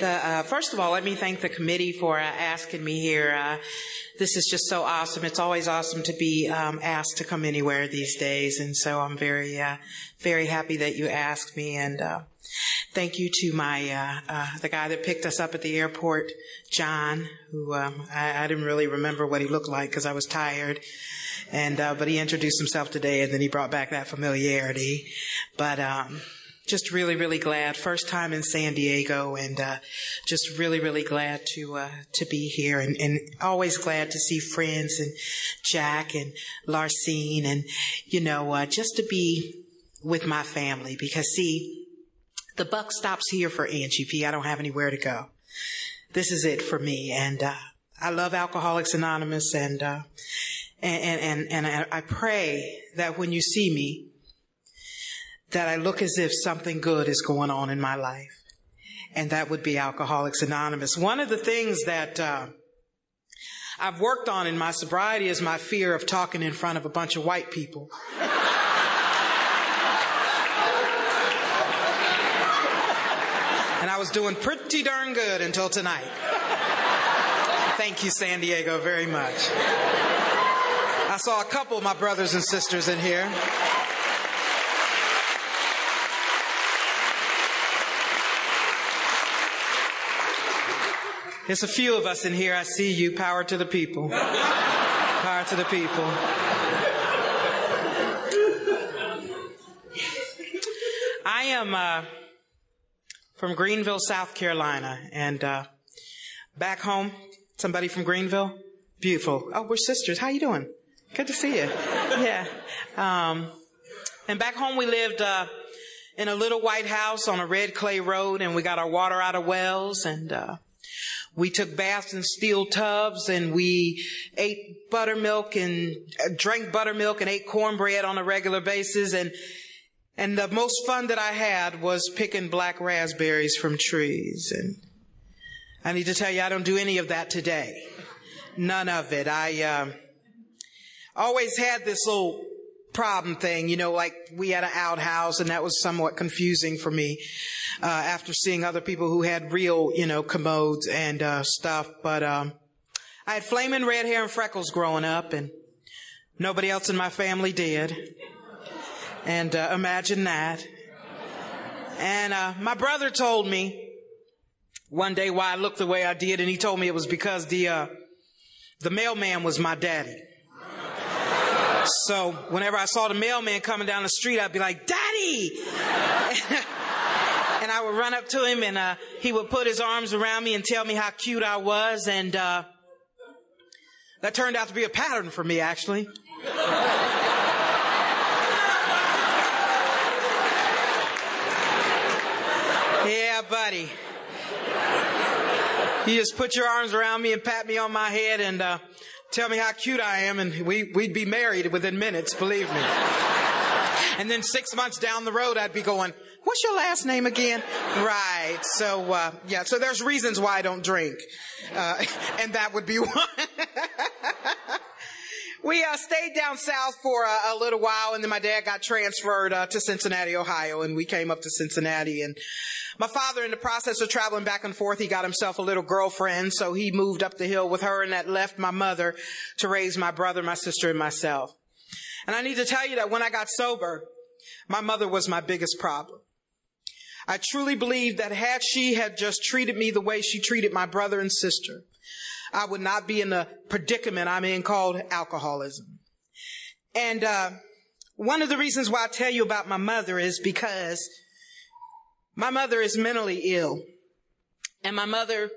The, uh, first of all, let me thank the committee for uh, asking me here. Uh, this is just so awesome. It's always awesome to be um, asked to come anywhere these days, and so I'm very, uh, very happy that you asked me. And uh, thank you to my uh, the guy that picked us up at the airport, John, who um, I, I, didn't really remember what he looked like because I was tired. And but he introduced himself today, and then he brought back that familiarity. But um, just really, really glad. First time in San Diego, and uh, just really, really glad to uh, to be here, and, and, always glad to see friends and Jack and Larcene, and you know, uh, just to be with my family. Because see, the buck stops here for Angie P. I don't have anywhere to go. This is it for me, and uh, I love Alcoholics Anonymous, and uh, and and and I pray that when you see me that I look as if something good is going on in my life. And that would be Alcoholics Anonymous. One of the things that uh, I've worked on in my sobriety is my fear of talking in front of a bunch of white people. and I was doing pretty darn good until tonight. Thank you, San Diego, very much. I saw a couple of my brothers and sisters in here. There's a few of us in here. I see you. Power to the people. Power to the people. I am uh, from Greenville, South Carolina, and uh, back home, somebody from Greenville. Beautiful. Oh, we're sisters. How you doing? Good to see you. Yeah. Um, and back home, we lived uh, in a little white house on a red clay road, and we got our water out of wells, and uh, we took baths in steel tubs and we ate buttermilk and uh, drank buttermilk and ate cornbread on a regular basis. And, and the most fun that I had was picking black raspberries from trees. And I need to tell you, I don't do any of that today. None of it. I, uh, always had this little problem thing, you know, like we had an outhouse and that was somewhat confusing for me, uh, after seeing other people who had real, you know, commodes and, uh, stuff. But, um, I had flaming red hair and freckles growing up and nobody else in my family did. And, uh, imagine that. And, uh, my brother told me one day why I looked the way I did and he told me it was because the, uh, the mailman was my daddy. So whenever I saw the mailman coming down the street, I'd be like, Daddy! and I would run up to him and uh, he would put his arms around me and tell me how cute I was. And uh, that turned out to be a pattern for me, actually. yeah, buddy. You just put your arms around me and pat me on my head and uh, tell me how cute I am, and we, we'd be married within minutes, believe me. and then six months down the road, I'd be going, what's your last name again? Right. So, uh, yeah, so there's reasons why I don't drink. Uh, and that would be one. We uh, stayed down south for a, a, little while, and then my dad got transferred uh, to Cincinnati, Ohio, and we came up to Cincinnati. And my father, in the process of traveling back and forth, he got himself a little girlfriend, so he moved up the hill with her, and that left my mother to raise my brother, my sister, and myself. And I need to tell you that when I got sober, my mother was my biggest problem. I truly believe that had she had just treated me the way she treated my brother and sister, I would not be in the predicament I'm in called alcoholism. And uh, one of the reasons why I tell you about my mother is because my mother is mentally ill. And my mother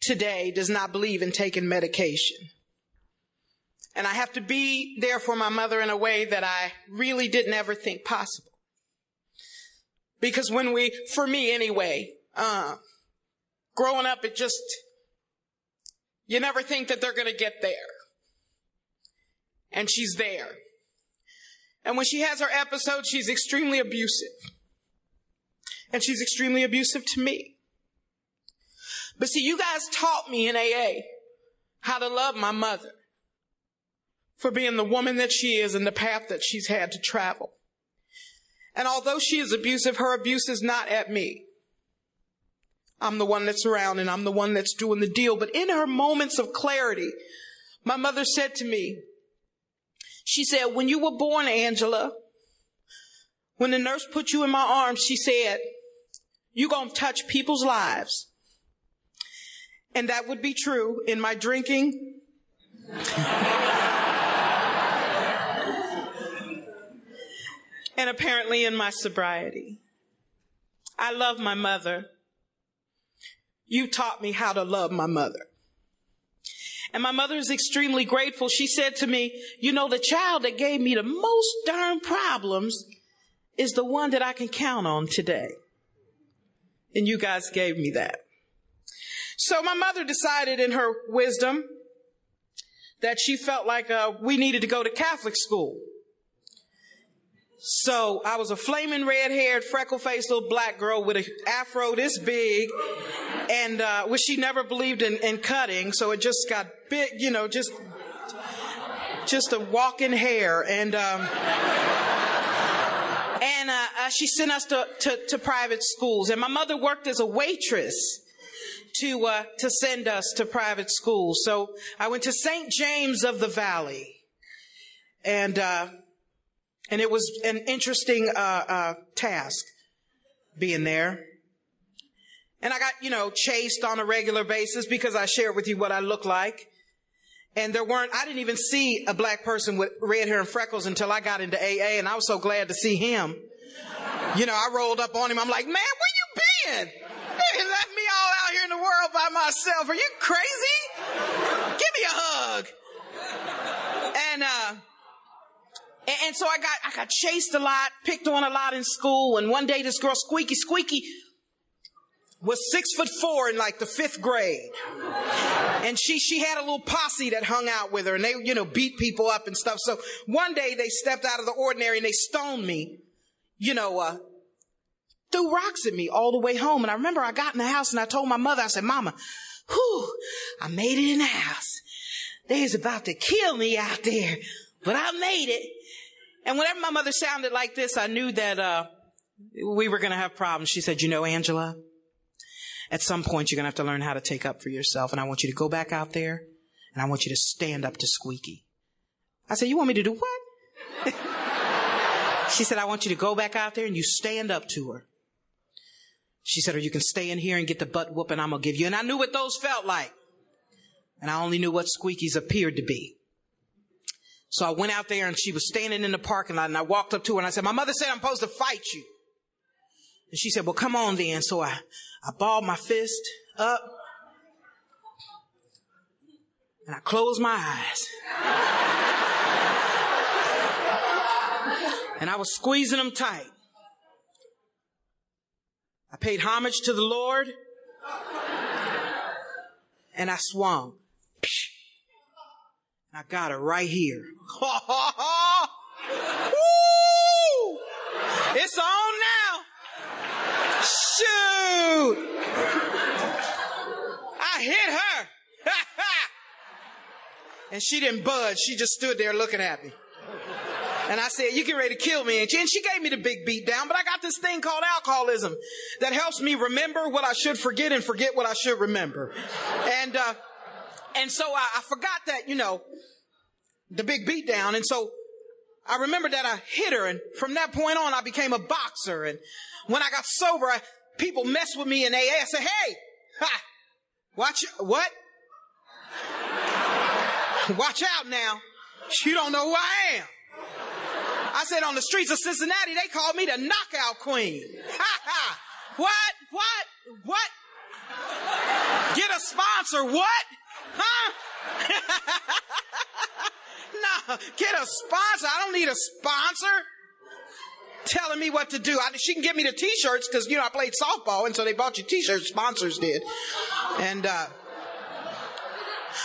today does not believe in taking medication. And I have to be there for my mother in a way that I really didn't ever think possible. Because when we, for me anyway, uh, growing up, it just, you never think that they're going to get there. and she's there. And when she has her episode, she's extremely abusive. And she's extremely abusive to me. But see, you guys taught me in AA how to love my mother for being the woman that she is and the path that she's had to travel. And although she is abusive, her abuse is not at me. I'm the one that's around and I'm the one that's doing the deal. But in her moments of clarity, my mother said to me, she said, when you were born, Angela, when the nurse put you in my arms, she said, you're going to touch people's lives. And that would be true in my drinking. and apparently in my sobriety. I love my mother. You taught me how to love my mother. And my mother is extremely grateful. She said to me, you know, the child that gave me the most darn problems is the one that I can count on today. And you guys gave me that. So my mother decided in her wisdom that she felt like uh, we needed to go to Catholic school. So I was a flaming red haired, freckle faced little black girl with an afro this big, and uh, which she never believed in, in cutting. So it just got big, you know, just just a walking hair. And um, and uh, uh, she sent us to, to, to private schools. And my mother worked as a waitress to uh, to send us to private schools. So I went to St. James of the Valley, and uh, and it was an interesting uh, uh, task being there. And I got, you know, chased on a regular basis because I shared with you what I look like. And there weren't, I didn't even see a black person with red hair and freckles until I got into AA and I was so glad to see him. You know, I rolled up on him. I'm like, man, where you been? You left me all out here in the world by myself. Are you crazy? Give me a hug. And, uh, and, and, so I got, I got chased a lot, picked on a lot in school. And one day this girl, Squeaky, Squeaky, was six foot four in like the fifth grade. And she, she had a little posse that hung out with her and they, you know, beat people up and stuff. So one day they stepped out of the ordinary and they stoned me, you know, uh, threw rocks at me all the way home. And I remember I got in the house and I told my mother, I said, Mama, whew, I made it in the house. They was about to kill me out there, but I made it. And whenever my mother sounded like this, I knew that, uh, we were going to have problems. She said, you know, Angela, at some point you're going to have to learn how to take up for yourself. And I want you to go back out there and I want you to stand up to Squeaky. I said, you want me to do what? she said, I want you to go back out there and you stand up to her. She said, or you can stay in here and get the butt whooping I'm going to give you. And I knew what those felt like. And I only knew what Squeaky's appeared to be. So I went out there and she was standing in the parking lot and I walked up to her and I said, my mother said I'm supposed to fight you. And she said, well, come on then. So I, I balled my fist up and I closed my eyes. and I was squeezing them tight. I paid homage to the Lord and I swung. I got her right here. Woo! It's on now. Shoot! I hit her. and she didn't budge. She just stood there looking at me. And I said, you get ready to kill me, ain't you? And she gave me the big beat down, but I got this thing called alcoholism that helps me remember what I should forget and forget what I should remember. And, uh, and so I, I forgot that, you know, the big beat down. And so I remember that I hit her. And from that point on, I became a boxer. And when I got sober, I, people mess with me in AA. I say, hey, ha, watch, what? Watch out now. You don't know who I am. I said on the streets of Cincinnati, they called me the knockout queen. Ha ha. What? What? What? Get a sponsor. What? Huh? no, get a sponsor. I don't need a sponsor telling me what to do. I, she can give me the t-shirts because, you know, I played softball and so they bought you t-shirts, sponsors did. And, uh,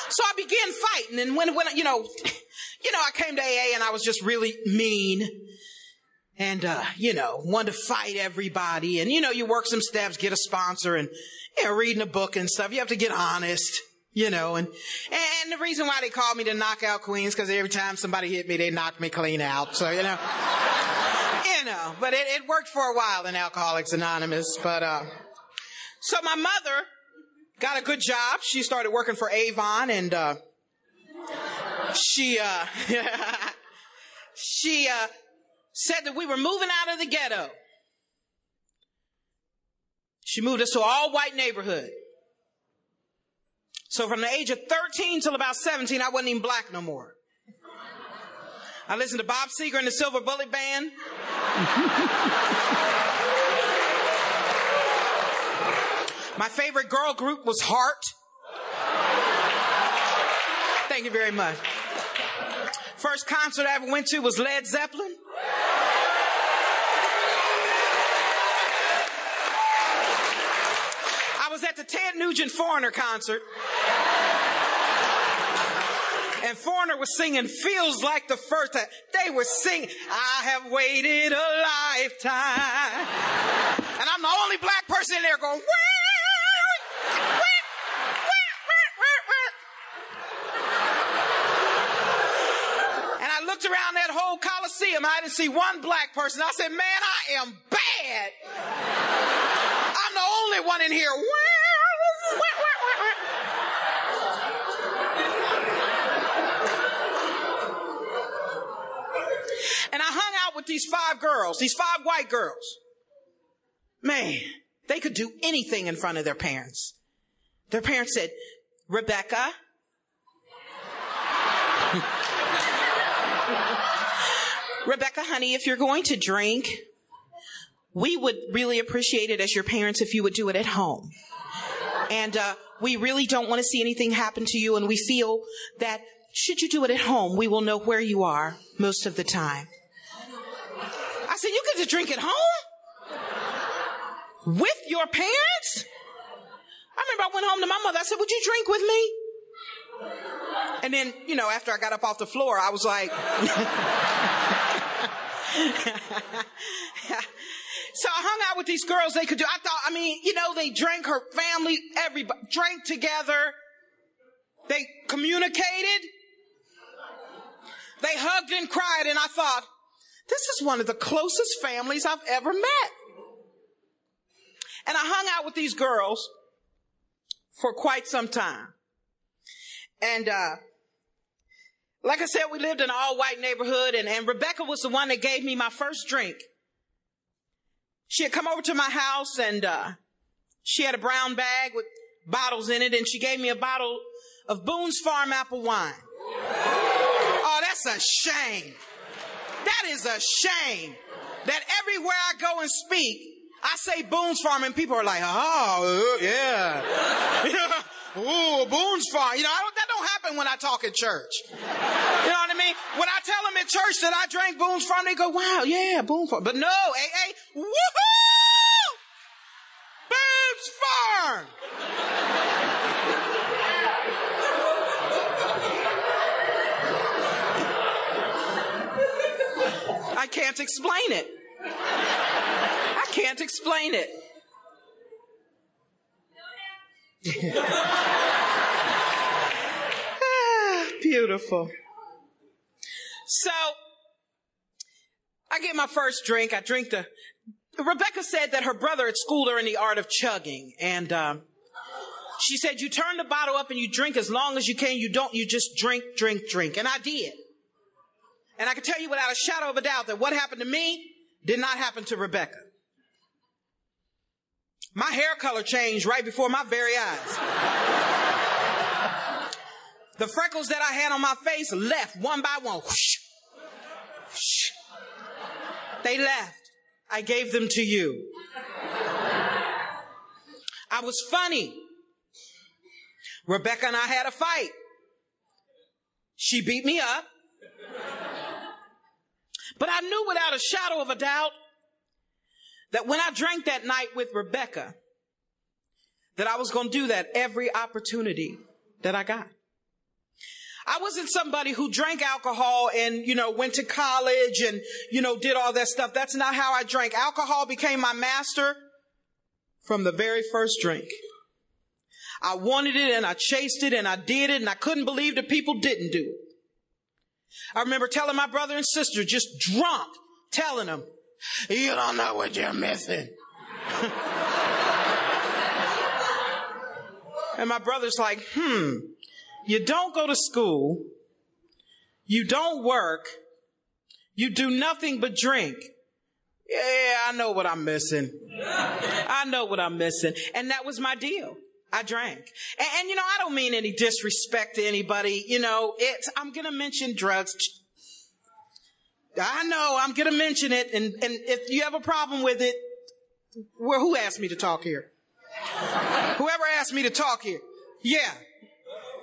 so I began fighting and when, when, you know, you know, I came to AA and I was just really mean and, uh, you know, wanted to fight everybody. And, you know, you work some steps, get a sponsor and, you know, reading a book and stuff. You have to get honest, you know, and, and the reason why they called me the knockout queen is because every time somebody hit me, they knocked me clean out. So, you know, know, but it, it worked for a while in Alcoholics Anonymous. But, uh, so my mother got a good job. She started working for Avon and, uh, she, uh, she, uh, said that we were moving out of the ghetto. She moved us to an all white neighborhood. So from the age of 13 till about 17, I wasn't even black no more. I listened to Bob Seger and the Silver Bullet Band. My favorite girl group was Heart. Thank you very much. First concert I ever went to was Led Zeppelin. I was at the Ted Nugent Foreigner concert. And Foreigner was singing Feels Like the First Time. They were singing, I have waited a lifetime. And I'm the only black person in there going, And I looked around that whole Coliseum. I didn't see one black person. I said, man, I am bad. I'm the only one in here. And I hung out with these five girls, these five white girls. Man, they could do anything in front of their parents. Their parents said, Rebecca, Rebecca, honey, if you're going to drink, we would really appreciate it as your parents if you would do it at home. And uh, we really don't want to see anything happen to you, and we feel that should you do it at home, we will know where you are most of the time. I said, You get to drink at home? With your parents? I remember I went home to my mother. I said, Would you drink with me? And then, you know, after I got up off the floor, I was like, so I hung out with these girls. They could do, I thought, I mean, you know, they drank her family, everybody drank together. They communicated. They hugged and cried. And I thought, this is one of the closest families I've ever met. And I hung out with these girls for quite some time. And, uh, like I said, we lived in an all white neighborhood and, and Rebecca was the one that gave me my first drink. She had come over to my house and, uh, she had a brown bag with bottles in it and she gave me a bottle of Boone's Farm apple wine. Oh, that's a shame. That is a shame that everywhere I go and speak, I say Boone's Farm and people are like, oh, uh, yeah. Ooh, Boone's Farm. You know, don't, that don't happen when I talk at church. You know what I mean? When I tell them at church that I drank Boone's Farm, they go, wow, yeah, Boone's Farm. But no, AA, woohoo! Boone's Farm! I can't explain it. I can't explain it. ah, beautiful. So, I get my first drink. I drink the. Rebecca said that her brother had schooled her in the art of chugging, and um, she said you turn the bottle up and you drink as long as you can. You don't. You just drink, drink, drink, and I did. And I can tell you without a shadow of a doubt that what happened to me did not happen to Rebecca. My hair color changed right before my very eyes. the freckles that I had on my face left one by one. Whoosh, whoosh. They left. I gave them to you. I was funny. Rebecca and I had a fight. She beat me up. But I knew without a shadow of a doubt that when I drank that night with Rebecca, that I was going to do that every opportunity that I got. I wasn't somebody who drank alcohol and, you know, went to college and, you know, did all that stuff. That's not how I drank. Alcohol became my master from the very first drink. I wanted it and I chased it and I did it and I couldn't believe that people didn't do it. I remember telling my brother and sister, just drunk, telling them, you don't know what you're missing. and my brother's like, hmm, you don't go to school. You don't work. You do nothing but drink. Yeah, I know what I'm missing. I know what I'm missing. And that was my deal. I drank. And, and, you know, I don't mean any disrespect to anybody. You know, it's, I'm going to mention drugs. I know I'm going to mention it. And, and if you have a problem with it, well, who asked me to talk here? Whoever asked me to talk here. Yeah.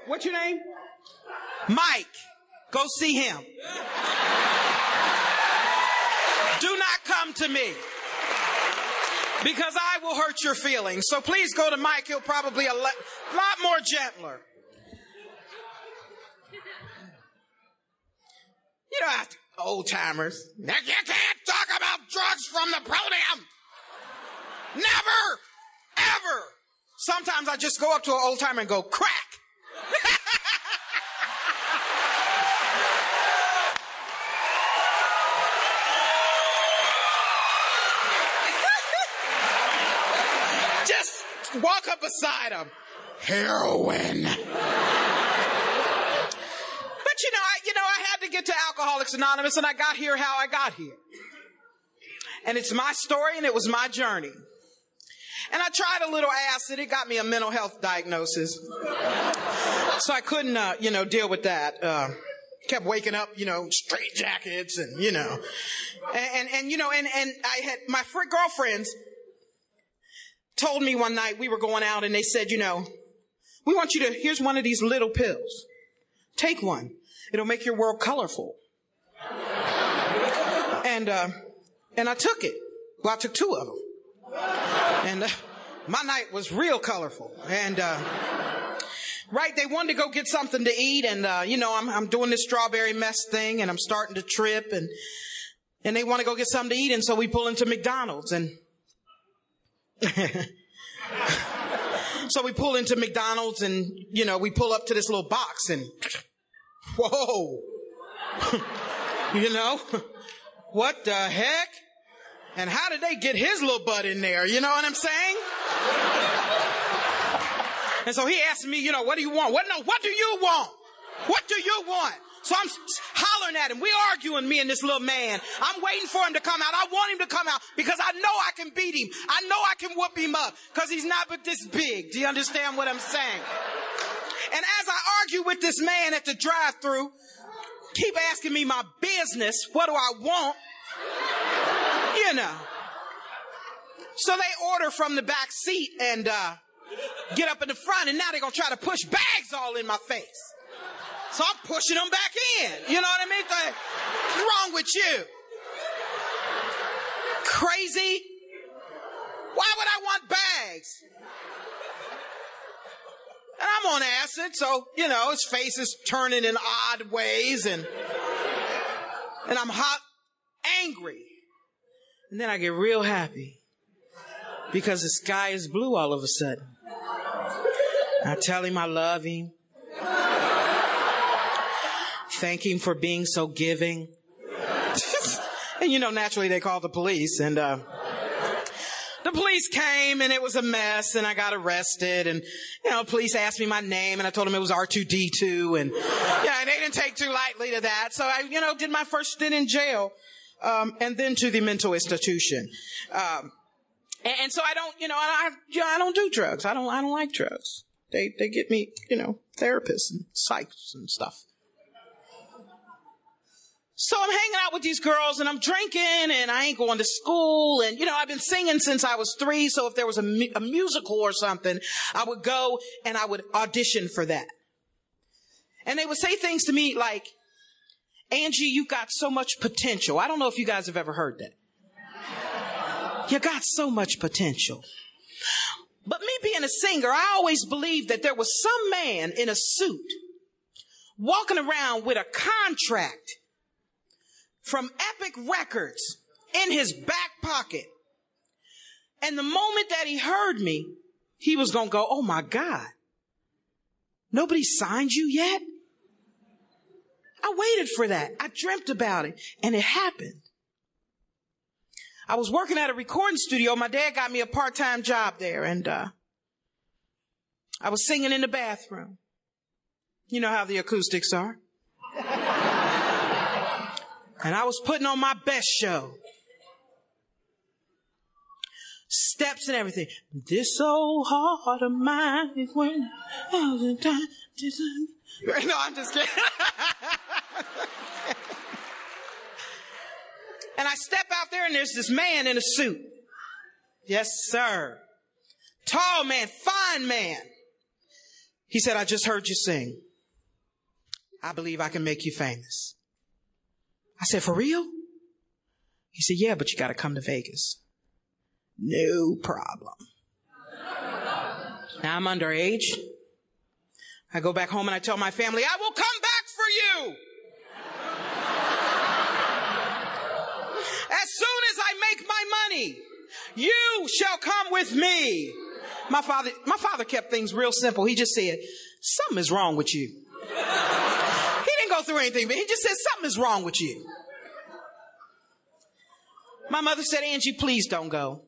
What's your name? Mike. Go see him. Do not come to me because I will hurt your feelings. So please go to Mike. He'll probably a lot more gentler. You know, old timers. You can't talk about drugs from the podium. Never, ever. Sometimes I just go up to an old timer and go, crack. Walk up beside him. Heroin. but you know, I, you know, I had to get to Alcoholics Anonymous and I got here how I got here. And it's my story and it was my journey. And I tried a little acid. It got me a mental health diagnosis. so I couldn't, uh, you know, deal with that. Uh, kept waking up, you know, straight jackets and, you know, and, and, and, you know, and, and I had my fr- girlfriends told me one night we were going out and they said, you know, we want you to, here's one of these little pills. Take one. It'll make your world colorful. And, uh, and I took it. Well, I took two of them. And uh, my night was real colorful. And, uh, right, they wanted to go get something to eat. And, uh, you know, I'm, I'm doing this strawberry mess thing and I'm starting to trip and, and they want to go get something to eat. And so we pull into McDonald's and, so we pull into McDonald's and, you know, we pull up to this little box and, whoa, you know, what the heck? And how did they get his little butt in there? You know what I'm saying? and so he asked me, you know, what do you want? What, no, what do you want? What do you want? So I'm hollering at him. We arguing, me and this little man. I'm waiting for him to come out. I want him to come out because I know I can beat him. I know I can whoop him up because he's not but this big. Do you understand what I'm saying? And as I argue with this man at the drive through, keep asking me my business. What do I want? You know. So they order from the back seat and uh, get up in the front, and now they're gonna try to push bags all in my face. So I'm pushing them back in. You know what I mean? What's wrong with you? Crazy? Why would I want bags? And I'm on acid, so, you know, his face is turning in odd ways and, and I'm hot, angry. And then I get real happy because the sky is blue all of a sudden. I tell him I love him thank him for being so giving. and you know, naturally they called the police and, uh, the police came and it was a mess and I got arrested and, you know, police asked me my name and I told them it was R2D2 and, yeah, and they didn't take too lightly to that. So I, you know, did my first stint in jail, um, and then to the mental institution. Um, and, and, so I don't, you know, I, know, I don't do drugs. I don't, I don't like drugs. They, they get me, you know, therapists and psychs and stuff. So I'm hanging out with these girls and I'm drinking and I ain't going to school. And, you know, I've been singing since I was three. So if there was a, mu- a musical or something, I would go and I would audition for that. And they would say things to me like, Angie, you got so much potential. I don't know if you guys have ever heard that. You got so much potential. But me being a singer, I always believed that there was some man in a suit walking around with a contract from Epic Records in his back pocket. And the moment that he heard me, he was going to go, Oh my God, nobody signed you yet? I waited for that. I dreamt about it and it happened. I was working at a recording studio. My dad got me a part-time job there and, uh, I was singing in the bathroom. You know how the acoustics are. And I was putting on my best show. Steps and everything. This old heart of mine is when all the time. No, I'm just kidding. and I step out there and there's this man in a suit. Yes, sir. Tall man, fine man. He said, I just heard you sing. I believe I can make you famous. I said, for real? He said, yeah, but you got to come to Vegas. No problem. Now I'm underage. I go back home and I tell my family, I will come back for you. As soon as I make my money, you shall come with me. My father, my father kept things real simple. He just said, something is wrong with you. Go through anything, but he just said, something is wrong with you. My mother said, Angie, please don't go.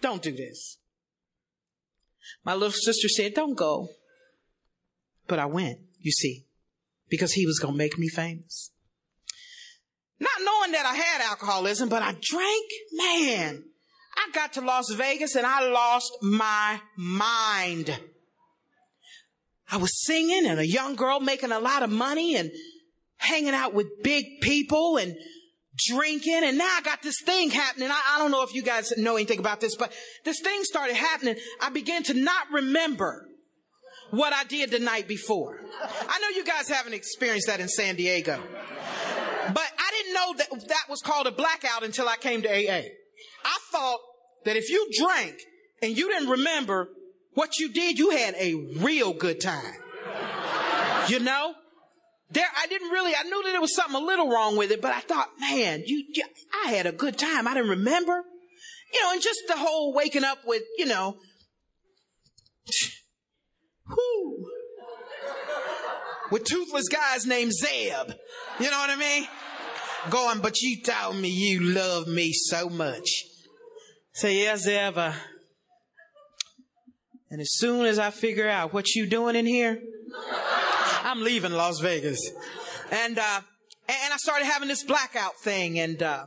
Don't do this. My little sister said, don't go. But I went, you see, because he was going to make me famous. Not knowing that I had alcoholism, but I drank, man. I got to Las Vegas and I lost my mind. I was singing and a young girl making a lot of money and hanging out with big people and drinking. And now I got this thing happening. I, I, don't know if you guys know anything about this, but this thing started happening. I began to not remember what I did the night before. I know you guys haven't experienced that in San Diego, but I didn't know that that was called a blackout until I came to AA. I thought that if you drank and you didn't remember what you did, you had a real good time. You know? There, I didn't really, I knew that there was something a little wrong with it, but I thought, man, you, I had a good time. I didn't remember. You know, and just the whole waking up with, you know, whoo, with toothless guys named Zeb. You know what I mean? Going, but you told me you love me so much. Say, yes, Zeb. Uh, And as soon as I figure out what you doing in here, I'm leaving Las Vegas. And, uh, and I started having this blackout thing and, uh,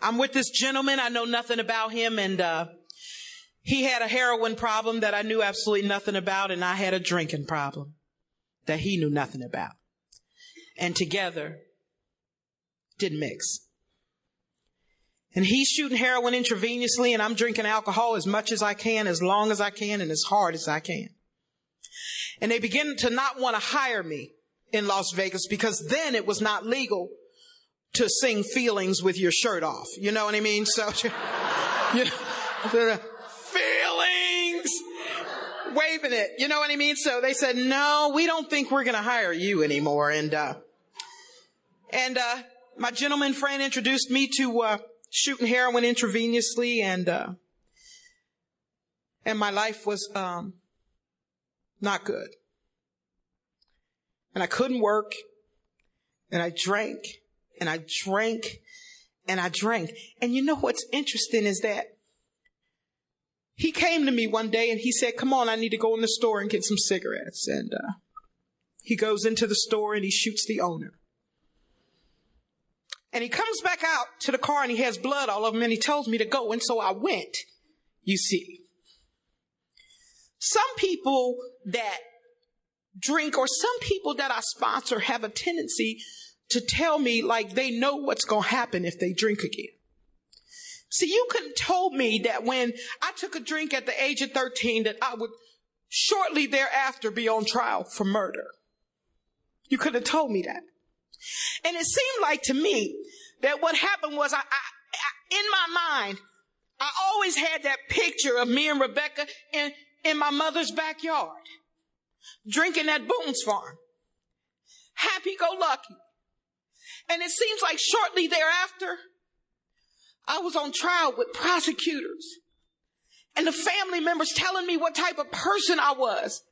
I'm with this gentleman. I know nothing about him and, uh, he had a heroin problem that I knew absolutely nothing about and I had a drinking problem that he knew nothing about. And together didn't mix. And he's shooting heroin intravenously and I'm drinking alcohol as much as I can, as long as I can, and as hard as I can. And they begin to not want to hire me in Las Vegas because then it was not legal to sing feelings with your shirt off. You know what I mean? So, you know, feelings, waving it. You know what I mean? So they said, no, we don't think we're going to hire you anymore. And, uh, and, uh, my gentleman friend introduced me to, uh, shooting heroin intravenously and, uh, and my life was, um, not good. And I couldn't work and I drank and I drank and I drank. And you know what's interesting is that he came to me one day and he said, come on, I need to go in the store and get some cigarettes. And, uh, he goes into the store and he shoots the owner. And he comes back out to the car and he has blood all over him and he tells me to go. And so I went, you see. Some people that drink or some people that I sponsor have a tendency to tell me like they know what's going to happen if they drink again. See, you could have told me that when I took a drink at the age of 13 that I would shortly thereafter be on trial for murder. You could have told me that. And it seemed like to me that what happened was I, I, I, in my mind, I always had that picture of me and Rebecca in, in my mother's backyard, drinking at Boone's farm. happy go lucky. And it seems like shortly thereafter, I was on trial with prosecutors and the family members telling me what type of person I was.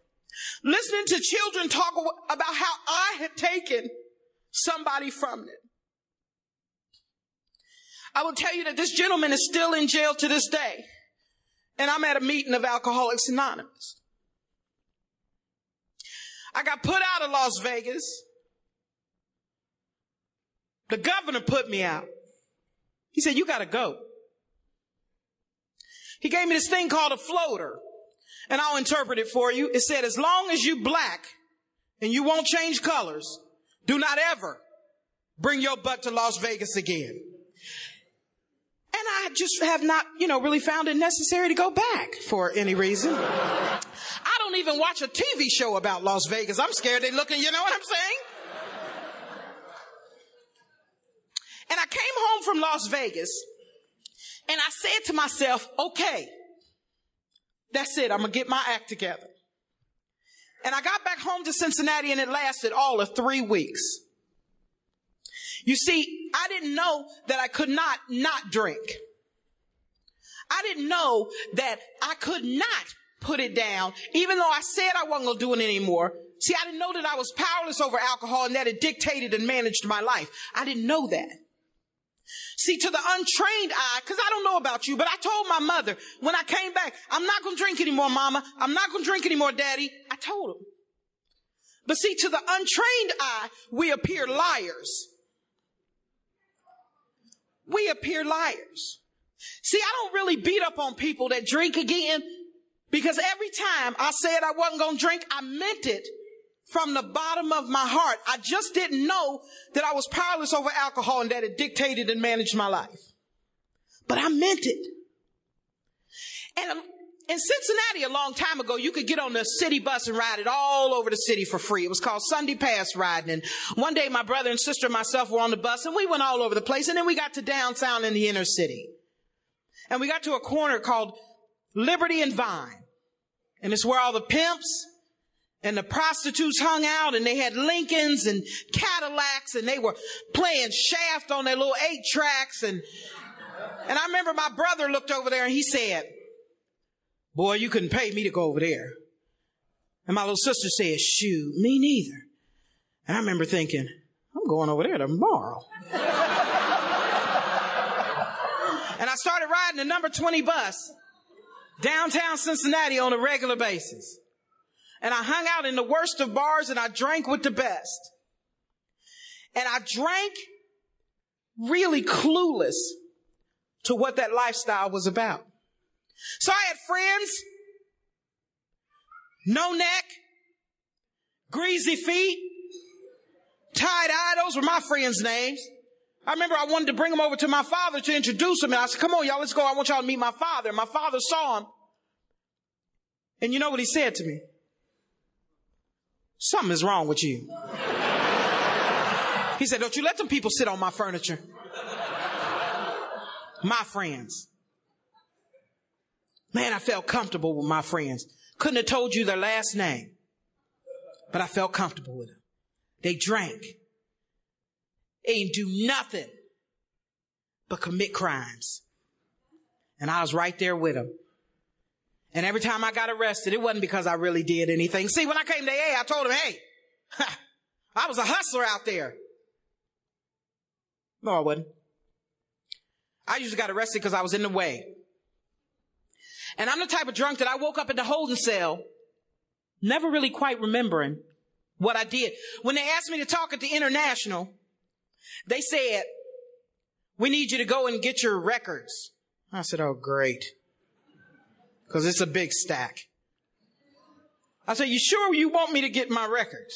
Listening to children talk about how I had taken somebody from them. I will tell you that this gentleman is still in jail to this day. And I'm at a meeting of Alcoholics Anonymous. I got put out of Las Vegas. The governor put me out. He said, you gotta go. He gave me this thing called a floater. And I'll interpret it for you. It said, as long as you black and you won't change colors, do not ever bring your butt to Las Vegas again. And I just have not, you know, really found it necessary to go back for any reason. I don't even watch a TV show about Las Vegas. I'm scared they're looking, you know what I'm saying? And I came home from Las Vegas and I said to myself, okay, that's it. I'm going to get my act together. And I got back home to Cincinnati and it lasted all of three weeks. You see, I didn't know that I could not not drink. I didn't know that I could not put it down, even though I said I wasn't going to do it anymore. See, I didn't know that I was powerless over alcohol and that it dictated and managed my life. I didn't know that. See, to the untrained eye, because I don't know about you, but I told my mother when I came back, I'm not to drink anymore, mama. I'm not to drink anymore, daddy. I told him. But see, to the untrained eye, we appear liars. We appear liars. See, I don't really beat up on people that drink again because every time I said I wasn't going to drink, I meant it from the bottom of my heart. I just didn't know that I was powerless over alcohol and that it dictated and managed my life. But I meant it. And um, in Cincinnati a long time ago, you could get on the city bus and ride it all over the city for free. It was called Sunday Pass riding. And one day my brother and sister and myself were on the bus and we went all over the place. And then we got to downtown in the inner city. And we got to a corner called Liberty and Vine. And it's where all the pimps and the prostitutes hung out and they had Lincolns and Cadillacs and they were playing shaft on their little eight tracks and and I remember my brother looked over there and he said, Boy, you couldn't pay me to go over there. And my little sister said, Shoot, me neither. And I remember thinking, I'm going over there tomorrow. and I started riding the number 20 bus downtown Cincinnati on a regular basis and I hung out in the worst of bars and I drank with the best. And I drank really clueless to what that lifestyle was about. So I had friends, no neck, greasy feet, tied eye. Those were my friends' names. I remember I wanted to bring them over to my father to introduce them. And I said, come on, y'all, let's go. I want y'all to meet my father. And my father saw him. And you know what he said to me? Something is wrong with you. He said, Don't you let them people sit on my furniture. My friends. Man, I felt comfortable with my friends. Couldn't have told you their last name, but I felt comfortable with them. They drank. They didn't do nothing but commit crimes. And I was right there with them. And every time I got arrested, it wasn't because I really did anything. See, when I came to AA, I told him, hey, I was a hustler out there. No, I wasn't. I usually got arrested because I was in the way. And I'm the type of drunk that I woke up in the holding cell, never really quite remembering what I did. When they asked me to talk at the international, they said, we need you to go and get your records. I said, oh, great because it's a big stack. I said, you sure you want me to get my records?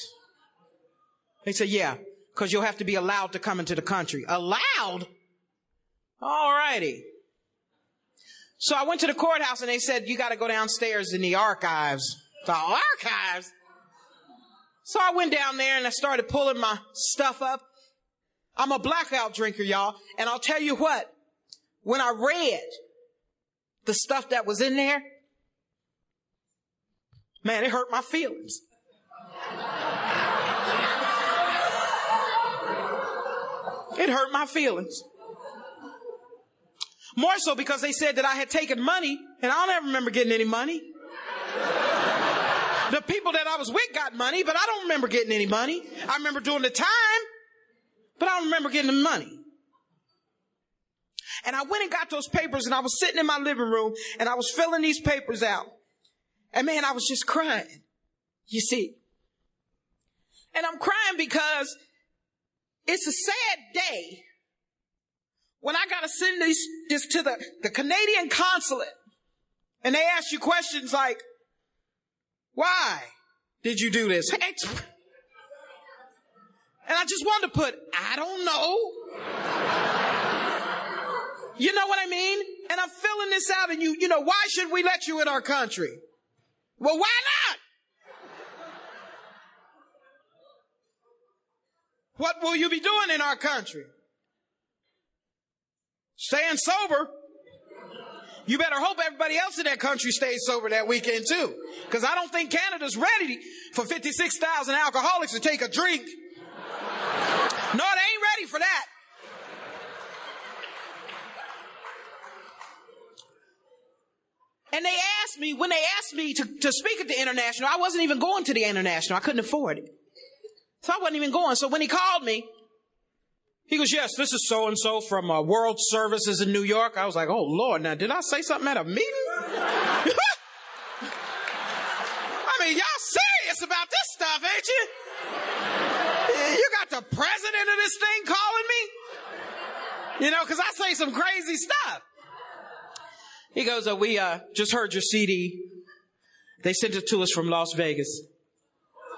They said, yeah, because you'll have to be allowed to come into the country. Allowed? All righty. So I went to the courthouse and they said, you got to go downstairs in the archives. The archives? So I went down there and I started pulling my stuff up. I'm a blackout drinker, y'all. And I'll tell you what, when I read the stuff that was in there, man, it hurt my feelings. It hurt my feelings. More so because they said that I had taken money and I don't ever remember getting any money. The people that I was with got money, but I don't remember getting any money. I remember doing the time, but I don't remember getting the money. And I went and got those papers and I was sitting in my living room and I was filling these papers out. And man, I was just crying. You see. And I'm crying because it's a sad day when I gotta send this, to the, the Canadian consulate and they ask you questions like, why did you do this? And I just wanted to put, I don't know. You know what I mean? And I'm filling this out and you, you know, why should we let you in our country? Well, why not? What will you be doing in our country? Staying sober. You better hope everybody else in that country stays sober that weekend too. Cause I don't think Canada's ready for 56,000 alcoholics to take a drink. No, they ain't ready for that. And they asked me, when they asked me to, to speak at the international, I wasn't even going to the international. I couldn't afford it. So I wasn't even going. So when he called me, he goes, yes, this is so and so from uh, World Services in New York. I was like, oh Lord, now did I say something at a meeting? I mean, y'all serious about this stuff, ain't you? You got the president of this thing calling me? You know, cause I say some crazy stuff. He goes, uh, we, uh, just heard your CD. They sent it to us from Las Vegas.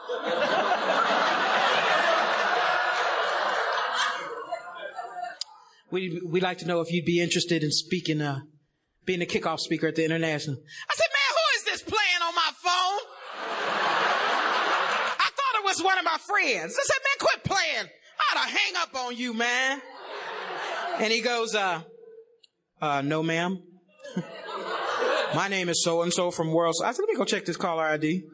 we we'd like to know if you'd be interested in speaking, uh, being a kickoff speaker at the international. I said, man, who is this playing on my phone? I thought it was one of my friends. I said, man, quit playing. I ought to hang up on you, man. And he goes, uh, uh, no, ma'am. My name is so and so from World. I said, let me go check this caller ID.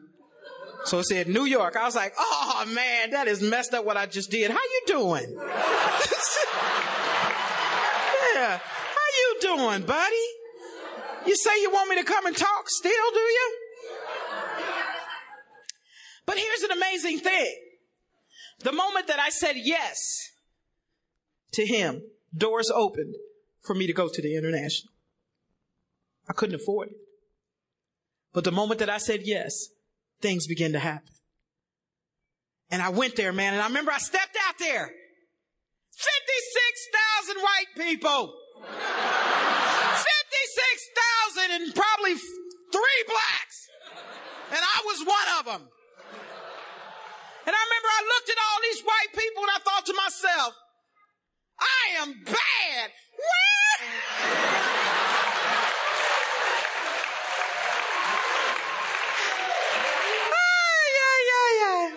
So it said New York. I was like, oh man, that is messed up what I just did. How you doing? Yeah. How you doing, buddy? You say you want me to come and talk still, do you? But here's an amazing thing. The moment that I said yes to him, doors opened for me to go to the international. I couldn't afford it. But the moment that I said yes, things began to happen. And I went there, man, and I remember I stepped out there 56,000 white people. 56,000 and probably three blacks. And I was one of them. And I remember I looked at all these white people and I thought to myself, I am bad.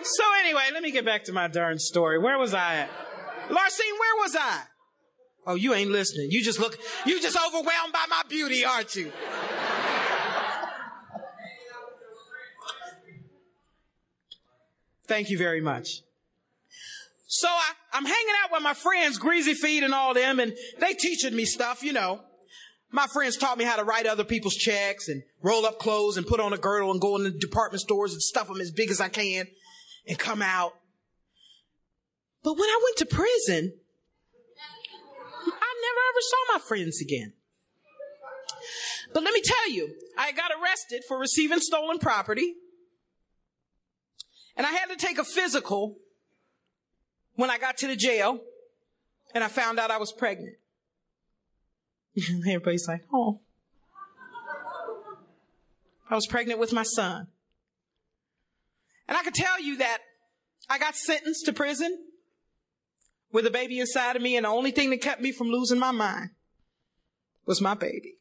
So anyway, let me get back to my darn story. Where was I at? Larcene, where was I? Oh, you ain't listening. You just look, you just overwhelmed by my beauty, aren't you? Thank you very much. So I, I'm hanging out with my friends, Greasy Feet and all them, and they teaching me stuff, you know. My friends taught me how to write other people's checks and roll up clothes and put on a girdle and go in the department stores and stuff them as big as I can and come out. But when I went to prison, I never ever saw my friends again. But let me tell you, I got arrested for receiving stolen property. And I had to take a physical when I got to the jail and I found out I was pregnant. Everybody's like, oh. I was pregnant with my son. And I could tell you that I got sentenced to prison with a baby inside of me, and the only thing that kept me from losing my mind was my baby.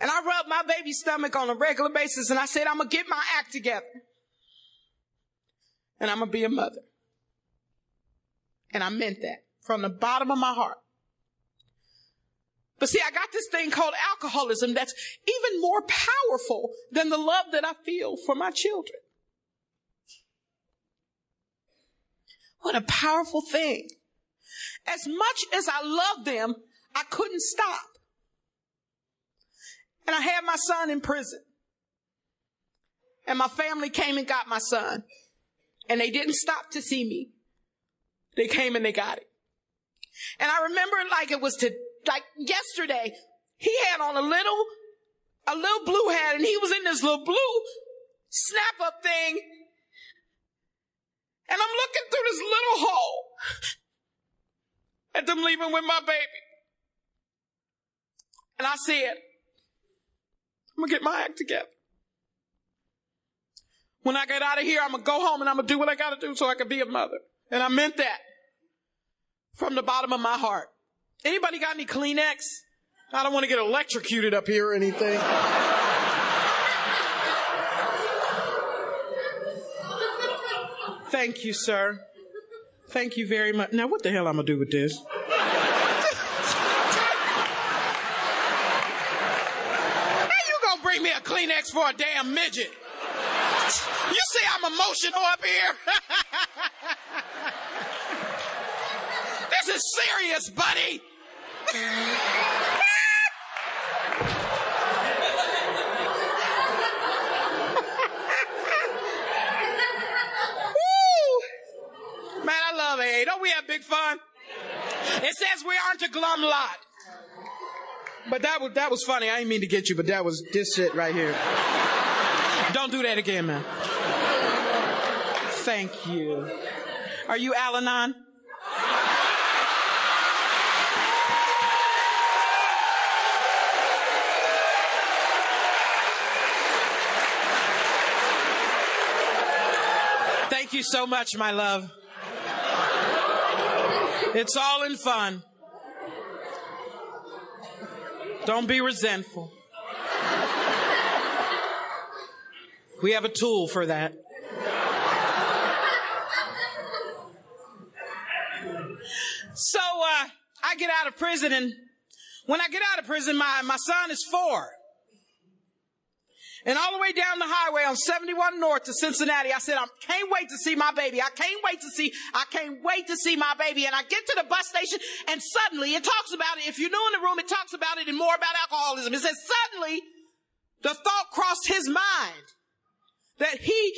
And I rubbed my baby's stomach on a regular basis, and I said, I'm gonna get my act together. And I'm gonna be a mother. And I meant that from the bottom of my heart. But see, I got this thing called alcoholism that's even more powerful than the love that I feel for my children. What a powerful thing As much as I loved them, I couldn't stop. And I had my son in prison. And my family came and got my son. And they didn't stop to see me. They came and they got it. And I remember like it was to, like yesterday, he had on a little, a little blue hat and he was in this little blue snap up thing. And I'm looking through this little hole at them leaving with my baby. And I said, I'm gonna get my act together. When I get out of here, I'm gonna go home and I'm gonna do what I gotta do so I can be a mother. And I meant that from the bottom of my heart. Anybody got any Kleenex? I don't want to get electrocuted up here or anything. Thank you, sir. Thank you very much. Now, what the hell I'm gonna do with this? How you gonna bring me a Kleenex for a damn midget? You see I'm emotional up here? this is serious, buddy. Woo! Man, A. Don't we have big fun? It says we aren't a glum lot. But that was that was funny. I didn't mean to get you, but that was this shit right here. Don't do that again, man. Thank you. Are you Al Anon? Thank you so much, my love. It's all in fun. Don't be resentful. We have a tool for that. So uh, I get out of prison, and when I get out of prison, my, my son is four. And all the way down the highway on 71 North to Cincinnati, I said, I can't wait to see my baby. I can't wait to see, I can't wait to see my baby. And I get to the bus station and suddenly it talks about it. If you're new in the room, it talks about it and more about alcoholism. It says suddenly the thought crossed his mind that he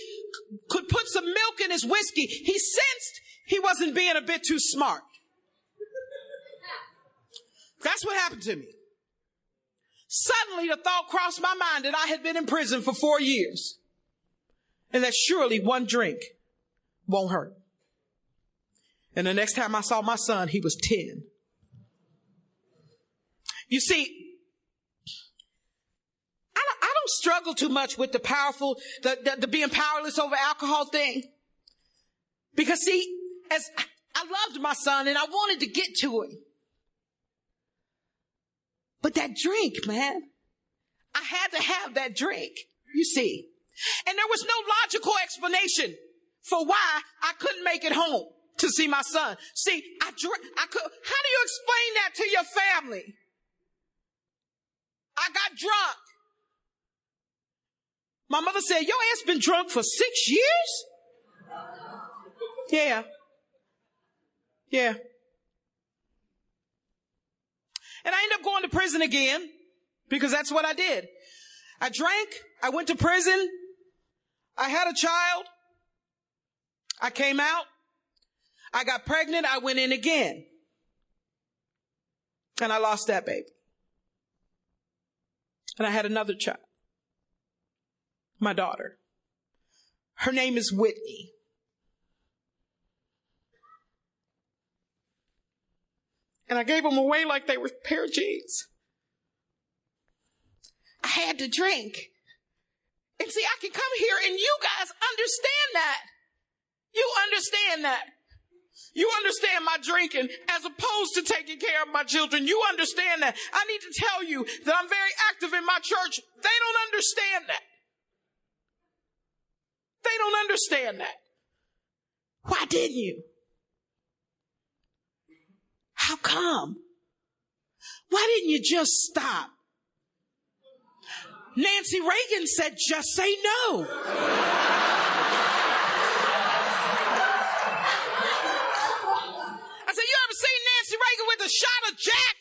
could put some milk in his whiskey. He sensed he wasn't being a bit too smart. That's what happened to me. Suddenly the thought crossed my mind that I had been in prison for four years and that surely one drink won't hurt. And the next time I saw my son, he was 10. You see, I don't, I don't struggle too much with the powerful, the, the, the being powerless over alcohol thing. Because see, as I loved my son and I wanted to get to him. But that drink, man, I had to have that drink, you see. And there was no logical explanation for why I couldn't make it home to see my son. See, I drink, I could, how do you explain that to your family? I got drunk. My mother said, your ass been drunk for six years? Yeah. Yeah. And I ended up going to prison again because that's what I did. I drank. I went to prison. I had a child. I came out. I got pregnant. I went in again. And I lost that baby. And I had another child. My daughter. Her name is Whitney. And I gave them away like they were a pair of jeans. I had to drink. And see, I can come here and you guys understand that. You understand that. You understand my drinking as opposed to taking care of my children. You understand that. I need to tell you that I'm very active in my church. They don't understand that. They don't understand that. Why didn't you? How come? Why didn't you just stop? Nancy Reagan said, just say no. I said, you ever another shot of Jack.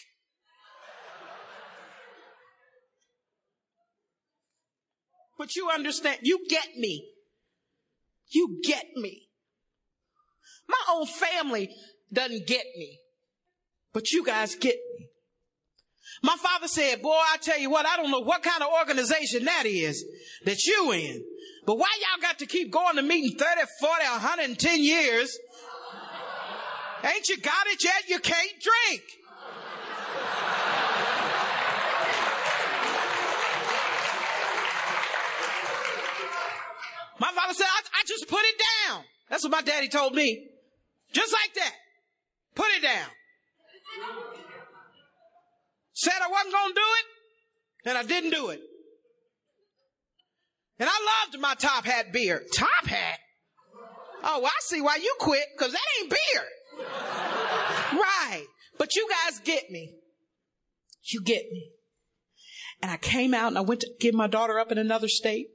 But you understand, you get me. You get me. My own family doesn't get me, but you guys get me. My father said, boy, I tell you what, I don't know what kind of organization that is that you in. But why y'all got to keep going to meeting 30, 40, 110 years? Ain't you got it yet? You can't drink. My father said, I, I just put it down. That's what my daddy told me. Just like that. Put it down. Said I wasn't going to do it, and I didn't do it. And I loved my top hat beer. Top hat? Oh, I see why you quit, because that ain't beer. right. But you guys get me. You get me. And I came out and I went to give my daughter up in another state.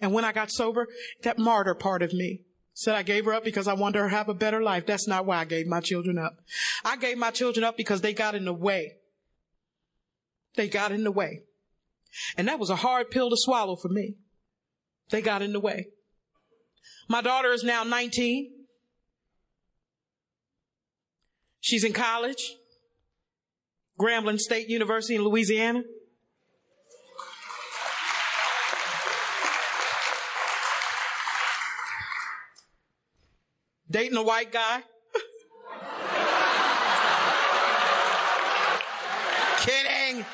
And when I got sober, that martyr part of me said I gave her up because I wanted her to have a better life. That's not why I gave my children up. I gave my children up because they got in the way. They got in the way. And that was a hard pill to swallow for me. They got in the way. My daughter is now 19. She's in college, Grambling State University in Louisiana. Dating a white guy. Kidding.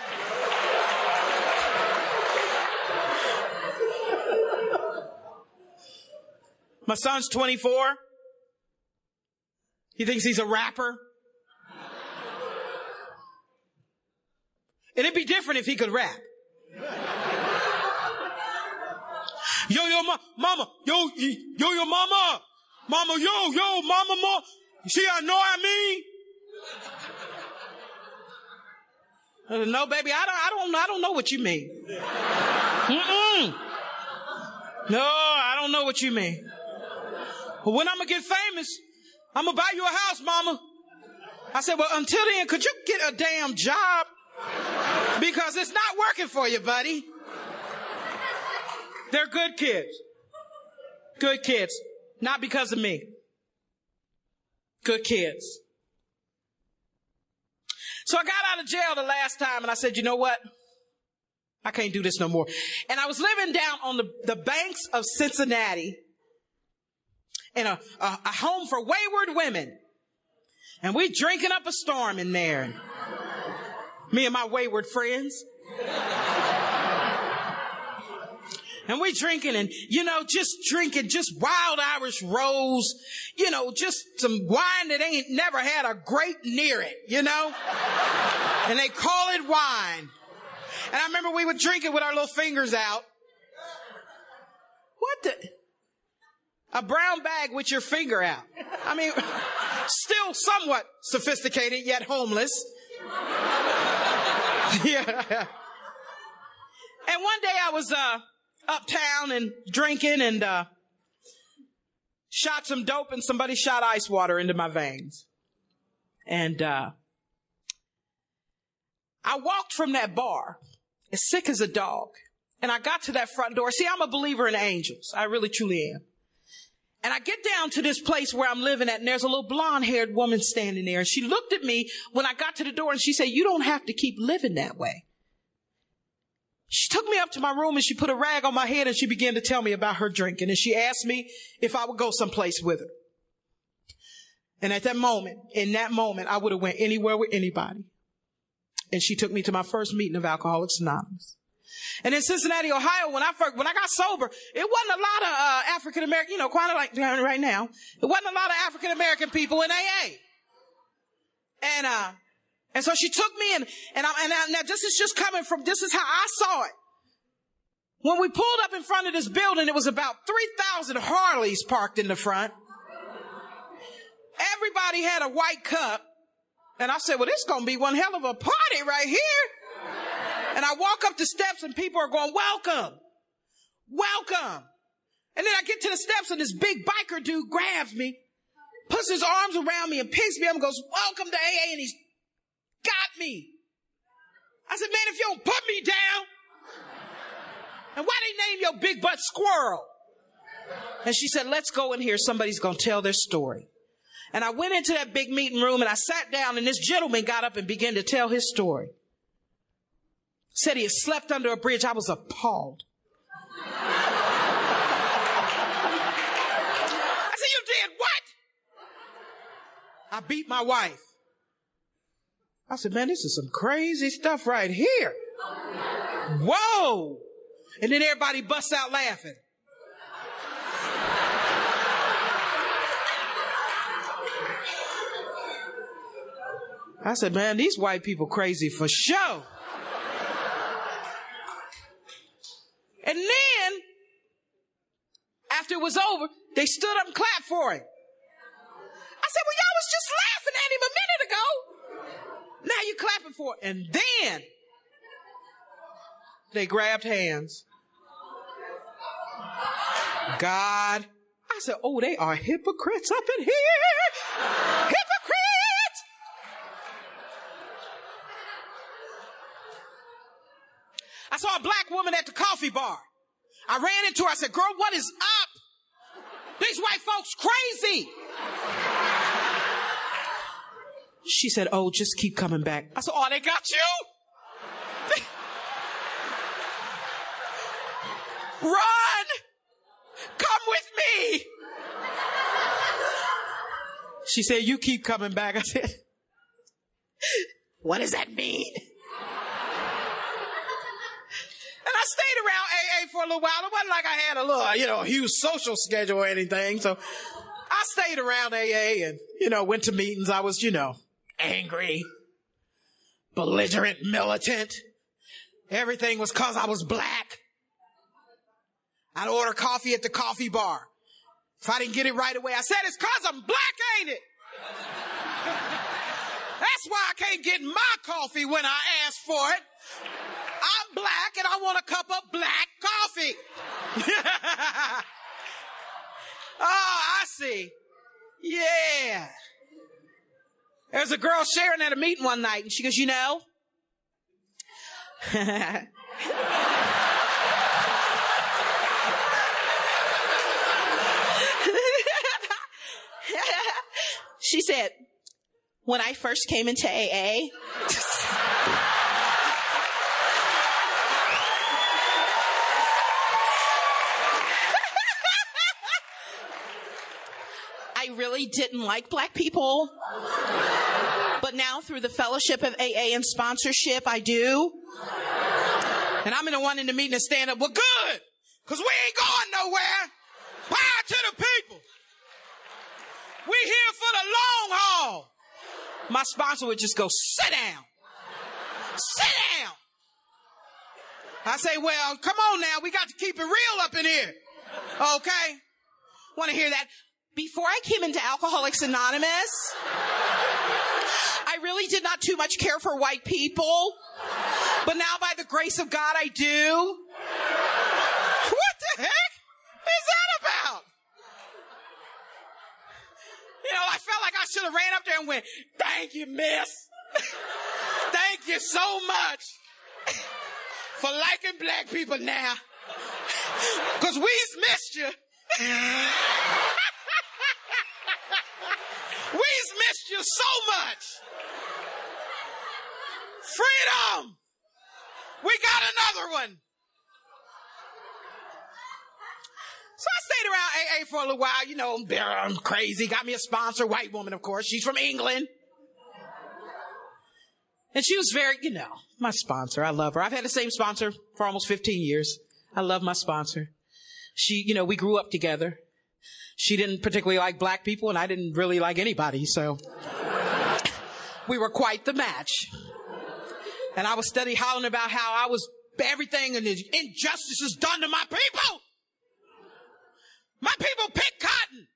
My son's 24. He thinks he's a rapper. And it'd be different if he could rap. Yo, yo, ma- mama, yo, yo, yo, mama, mama, yo, yo, mama, ma. See, I know I mean. No, baby, I don't, I don't, I don't know what you mean. Mm-mm. No, I don't know what you mean. But when I'm gonna get famous, I'm gonna buy you a house, mama. I said, well, until then, could you get a damn job? Because it's not working for you, buddy. They're good kids. Good kids. Not because of me. Good kids. So I got out of jail the last time and I said, you know what? I can't do this no more. And I was living down on the, the banks of Cincinnati in a, a, a home for wayward women. And we drinking up a storm in there. Me and my wayward friends. And we're drinking and, you know, just drinking just wild Irish rose, you know, just some wine that ain't never had a grape near it, you know? And they call it wine. And I remember we would drink it with our little fingers out. What the? A brown bag with your finger out. I mean, still somewhat sophisticated yet homeless. yeah. And one day I was uh, uptown and drinking and uh, shot some dope and somebody shot ice water into my veins. And uh, I walked from that bar as sick as a dog. And I got to that front door. See, I'm a believer in angels. I really truly am. And I get down to this place where I'm living at, and there's a little blonde haired woman standing there. And she looked at me when I got to the door and she said, You don't have to keep living that way. She took me up to my room and she put a rag on my head and she began to tell me about her drinking. And she asked me if I would go someplace with her. And at that moment, in that moment, I would have went anywhere with anybody. And she took me to my first meeting of Alcoholics Anonymous. And in Cincinnati, Ohio, when I first, when I got sober, it wasn't a lot of uh, African American, you know, quite like right now, it wasn't a lot of African American people in AA. And uh, and so she took me in, and I, and I, now this is just coming from this is how I saw it. When we pulled up in front of this building, it was about three thousand Harleys parked in the front. Everybody had a white cup, and I said, "Well, this is gonna be one hell of a party right here." And I walk up the steps and people are going, welcome, welcome. And then I get to the steps and this big biker dude grabs me, puts his arms around me and picks me up and goes, welcome to AA. And he's got me. I said, man, if you don't put me down, and why they name your big butt squirrel? And she said, let's go in here. Somebody's going to tell their story. And I went into that big meeting room and I sat down and this gentleman got up and began to tell his story. Said he had slept under a bridge. I was appalled. I said, you did what? I beat my wife. I said, man, this is some crazy stuff right here. Whoa. And then everybody busts out laughing. I said, man, these white people crazy for sure. And then, after it was over, they stood up and clapped for him. I said, well, y'all was just laughing at him a minute ago. Now you're clapping for it. And then, they grabbed hands. God. I said, oh, they are hypocrites up in here. Hypocrites. I saw a black woman at the coffee bar. I ran into her. I said, girl, what is up? These white folks crazy. She said, oh, just keep coming back. I said, oh, they got you? Run! Come with me! She said, you keep coming back. I said, what does that mean? And I stayed around AA for a little while. It wasn't like I had a little, you know, huge social schedule or anything. So I stayed around AA and, you know, went to meetings. I was, you know, angry, belligerent, militant. Everything was cause I was black. I'd order coffee at the coffee bar. If I didn't get it right away, I said, it's cause I'm black, ain't it? That's why I can't get my coffee when I ask for it. I'm black and I want a cup of black coffee. oh, I see. Yeah. There's a girl sharing at a meeting one night and she goes, you know, she said, when I first came into AA, I really didn't like black people. But now through the fellowship of AA and sponsorship, I do. And I'm in the one in the meeting to stand up. Well, good. Cause we ain't going nowhere. Power to the people. We here for the long haul. My sponsor would just go, sit down. Sit down. I say, well, come on now. We got to keep it real up in here. Okay. Want to hear that? Before I came into Alcoholics Anonymous, really did not too much care for white people. But now by the grace of God, I do. What the heck is that about? You know, I felt like I should have ran up there and went, thank you, miss. thank you so much for liking black people now. Cause we's missed you. We's missed you so much. Freedom. We got another one. So I stayed around AA for a little while. You know, I'm crazy. Got me a sponsor, white woman, of course. She's from England. And she was very, you know, my sponsor. I love her. I've had the same sponsor for almost 15 years. I love my sponsor. She, you know, we grew up together. She didn't particularly like black people and I didn't really like anybody. So we were quite the match. And I was steady hollering about how I was everything and the injustices done to my people. My people pick cotton.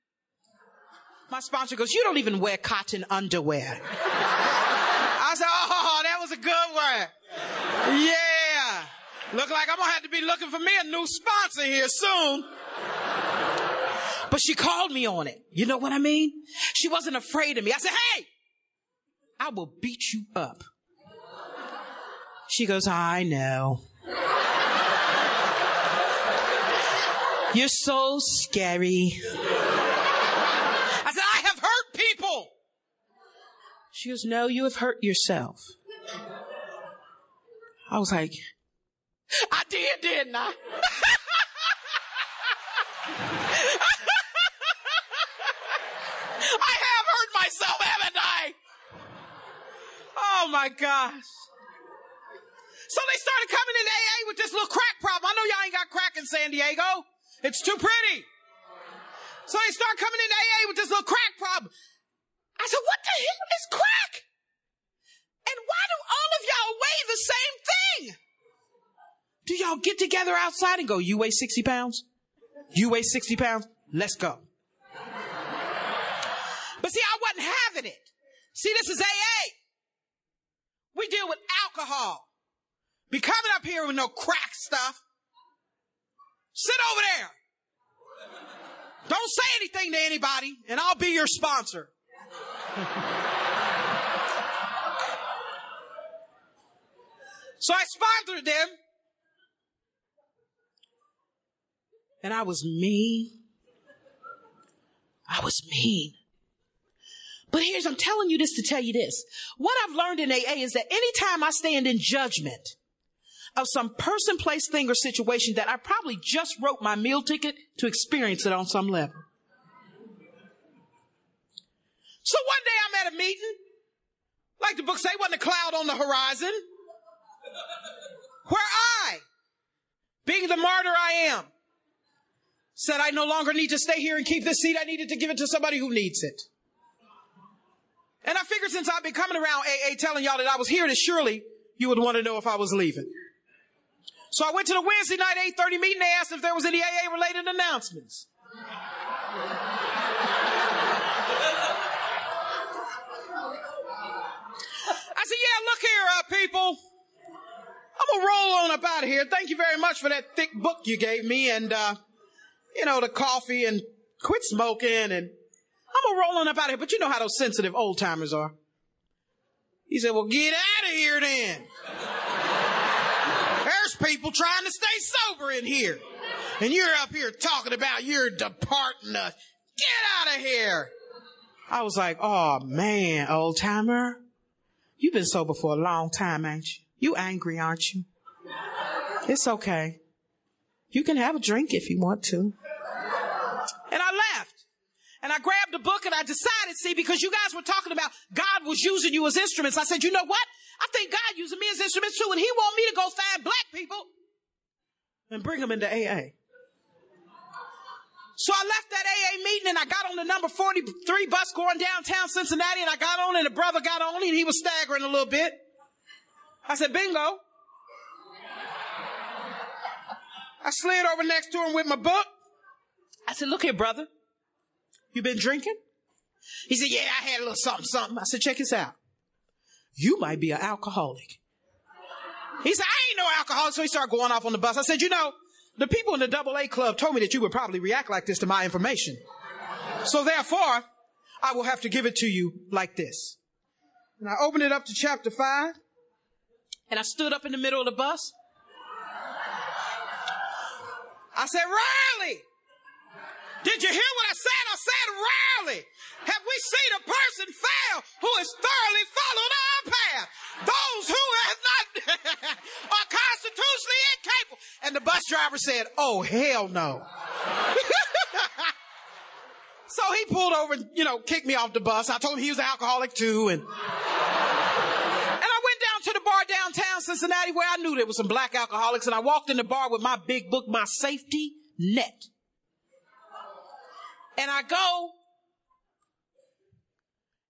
My sponsor goes, you don't even wear cotton underwear. I said, oh, that was a good one. Yeah. Look like I'm going to have to be looking for me a new sponsor here soon. But she called me on it. You know what I mean? She wasn't afraid of me. I said, Hey, I will beat you up. She goes, I know. You're so scary. I said, I have hurt people. She goes, No, you have hurt yourself. I was like, I did, didn't I? I have hurt myself, haven't I? Oh my gosh. So they started coming in AA with this little crack problem. I know y'all ain't got crack in San Diego. It's too pretty. So they start coming in AA with this little crack problem. I said, what the hell is crack? And why do all of y'all weigh the same thing? Do y'all get together outside and go, you weigh 60 pounds? You weigh 60 pounds? Let's go. But see, I wasn't having it. See, this is AA. We deal with alcohol. Be coming up here with no crack stuff. Sit over there. Don't say anything to anybody, and I'll be your sponsor. so I sponsored them. And I was mean. I was mean. But here's, I'm telling you this to tell you this. What I've learned in AA is that anytime I stand in judgment of some person, place, thing, or situation that I probably just wrote my meal ticket to experience it on some level. So one day I'm at a meeting, like the book say, wasn't a cloud on the horizon, where I, being the martyr I am, said I no longer need to stay here and keep this seat. I needed to give it to somebody who needs it. And I figured since I've been coming around AA telling y'all that I was here, that surely you would want to know if I was leaving. So I went to the Wednesday night 8:30 meeting. They asked if there was any AA related announcements. I said, "Yeah, look here, uh, people. I'm gonna roll on up out of here. Thank you very much for that thick book you gave me, and uh, you know the coffee, and quit smoking, and I'm gonna roll on up out of here. But you know how those sensitive old timers are." He said, "Well, get out of here then." People trying to stay sober in here. And you're up here talking about you're departing us. Get out of here. I was like, oh man, old timer. You've been sober for a long time, ain't you? You angry, aren't you? It's okay. You can have a drink if you want to. And I left. And I grabbed a book and I decided, see, because you guys were talking about God was using you as instruments. I said, you know what? I think God using me as instruments too, and He want me to go find black people and bring them into AA. So I left that AA meeting and I got on the number 43 bus going downtown Cincinnati and I got on and the brother got on and he was staggering a little bit. I said, bingo. I slid over next to him with my book. I said, look here, brother. You been drinking? He said, yeah, I had a little something, something. I said, check this out. You might be an alcoholic. He said, I ain't no alcoholic. So he started going off on the bus. I said, you know, the people in the double A club told me that you would probably react like this to my information. So therefore, I will have to give it to you like this. And I opened it up to chapter five and I stood up in the middle of the bus. I said, Riley, did you hear what I said? I said, Riley, have we seen a person fail who has thoroughly followed our path? Those who have not are constitutionally incapable. And the bus driver said, Oh, hell no. so he pulled over and, you know, kicked me off the bus. I told him he was an alcoholic too. And, and I went down to the bar downtown Cincinnati where I knew there was some black alcoholics. And I walked in the bar with my big book, my safety net. And I go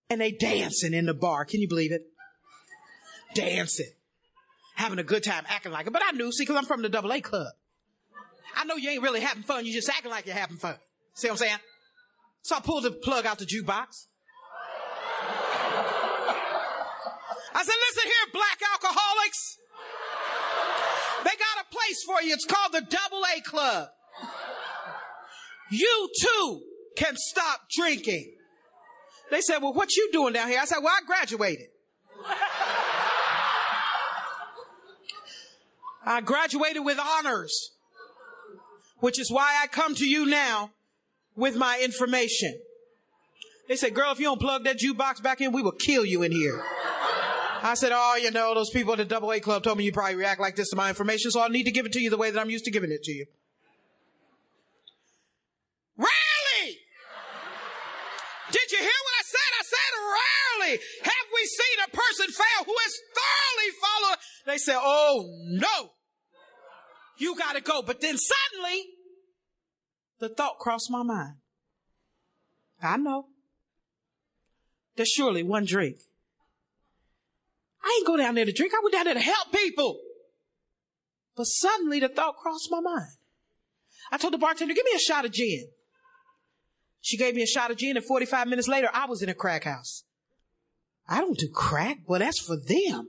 and they dancing in the bar. Can you believe it? Dancing. Having a good time, acting like it. But I knew, see, cause I'm from the double A club. I know you ain't really having fun. You're just acting like you're having fun. See what I'm saying? So I pulled the plug out the jukebox. I said, listen here, black alcoholics. They got a place for you. It's called the double A club. You too can stop drinking. They said, well, what you doing down here? I said, well, I graduated. I graduated with honors, which is why I come to you now with my information. They said, girl, if you don't plug that jukebox back in, we will kill you in here. I said, oh, you know, those people at the double A club told me you probably react like this to my information, so I'll need to give it to you the way that I'm used to giving it to you. Rarely! Did you hear what I said? I said rarely have we seen a person fail who has thoroughly followed. They say, oh no, you gotta go. But then suddenly, the thought crossed my mind. I know. There's surely one drink. I ain't go down there to drink. I went down there to help people. But suddenly the thought crossed my mind. I told the bartender, give me a shot of gin. She gave me a shot of gin and 45 minutes later, I was in a crack house. I don't do crack. Well, that's for them.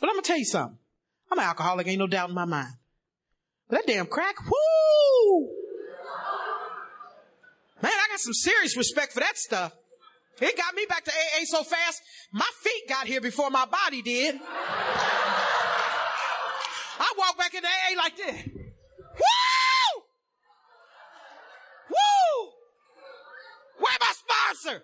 But I'm going to tell you something. I'm an alcoholic. Ain't no doubt in my mind. But that damn crack, whoo! Man, I got some serious respect for that stuff. It got me back to AA so fast, my feet got here before my body did. I walked back into AA like this. Woo! Woo! Where my?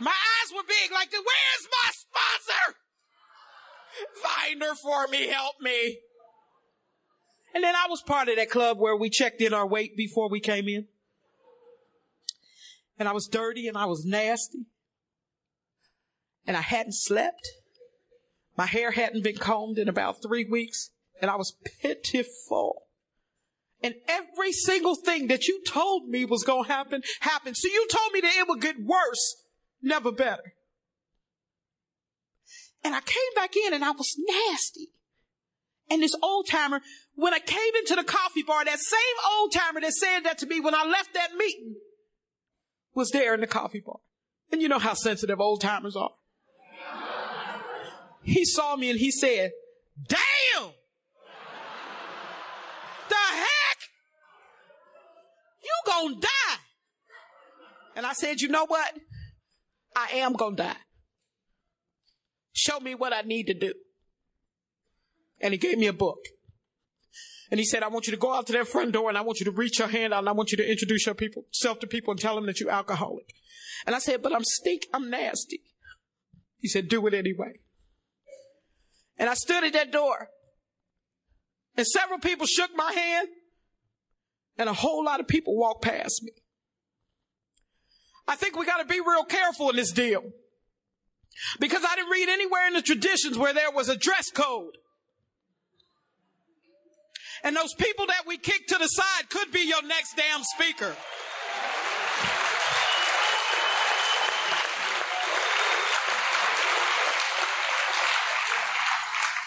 My eyes were big like. Where's my sponsor? Find her for me. Help me. And then I was part of that club where we checked in our weight before we came in. And I was dirty and I was nasty. And I hadn't slept. My hair hadn't been combed in about three weeks. And I was pitiful. And every single thing that you told me was going to happen, happened. So you told me that it would get worse, never better. And I came back in and I was nasty. And this old timer, when I came into the coffee bar, that same old timer that said that to me when I left that meeting was there in the coffee bar. And you know how sensitive old timers are. He saw me and he said, damn! The heck? You gonna die. And I said, you know what? I am gonna die. Show me what I need to do. And he gave me a book. And he said, I want you to go out to that front door and I want you to reach your hand out and I want you to introduce your people, self to people and tell them that you're alcoholic. And I said, but I'm stink, I'm nasty. He said, do it anyway. And I stood at that door and several people shook my hand and a whole lot of people walked past me. I think we got to be real careful in this deal because I didn't read anywhere in the traditions where there was a dress code. And those people that we kick to the side could be your next damn speaker.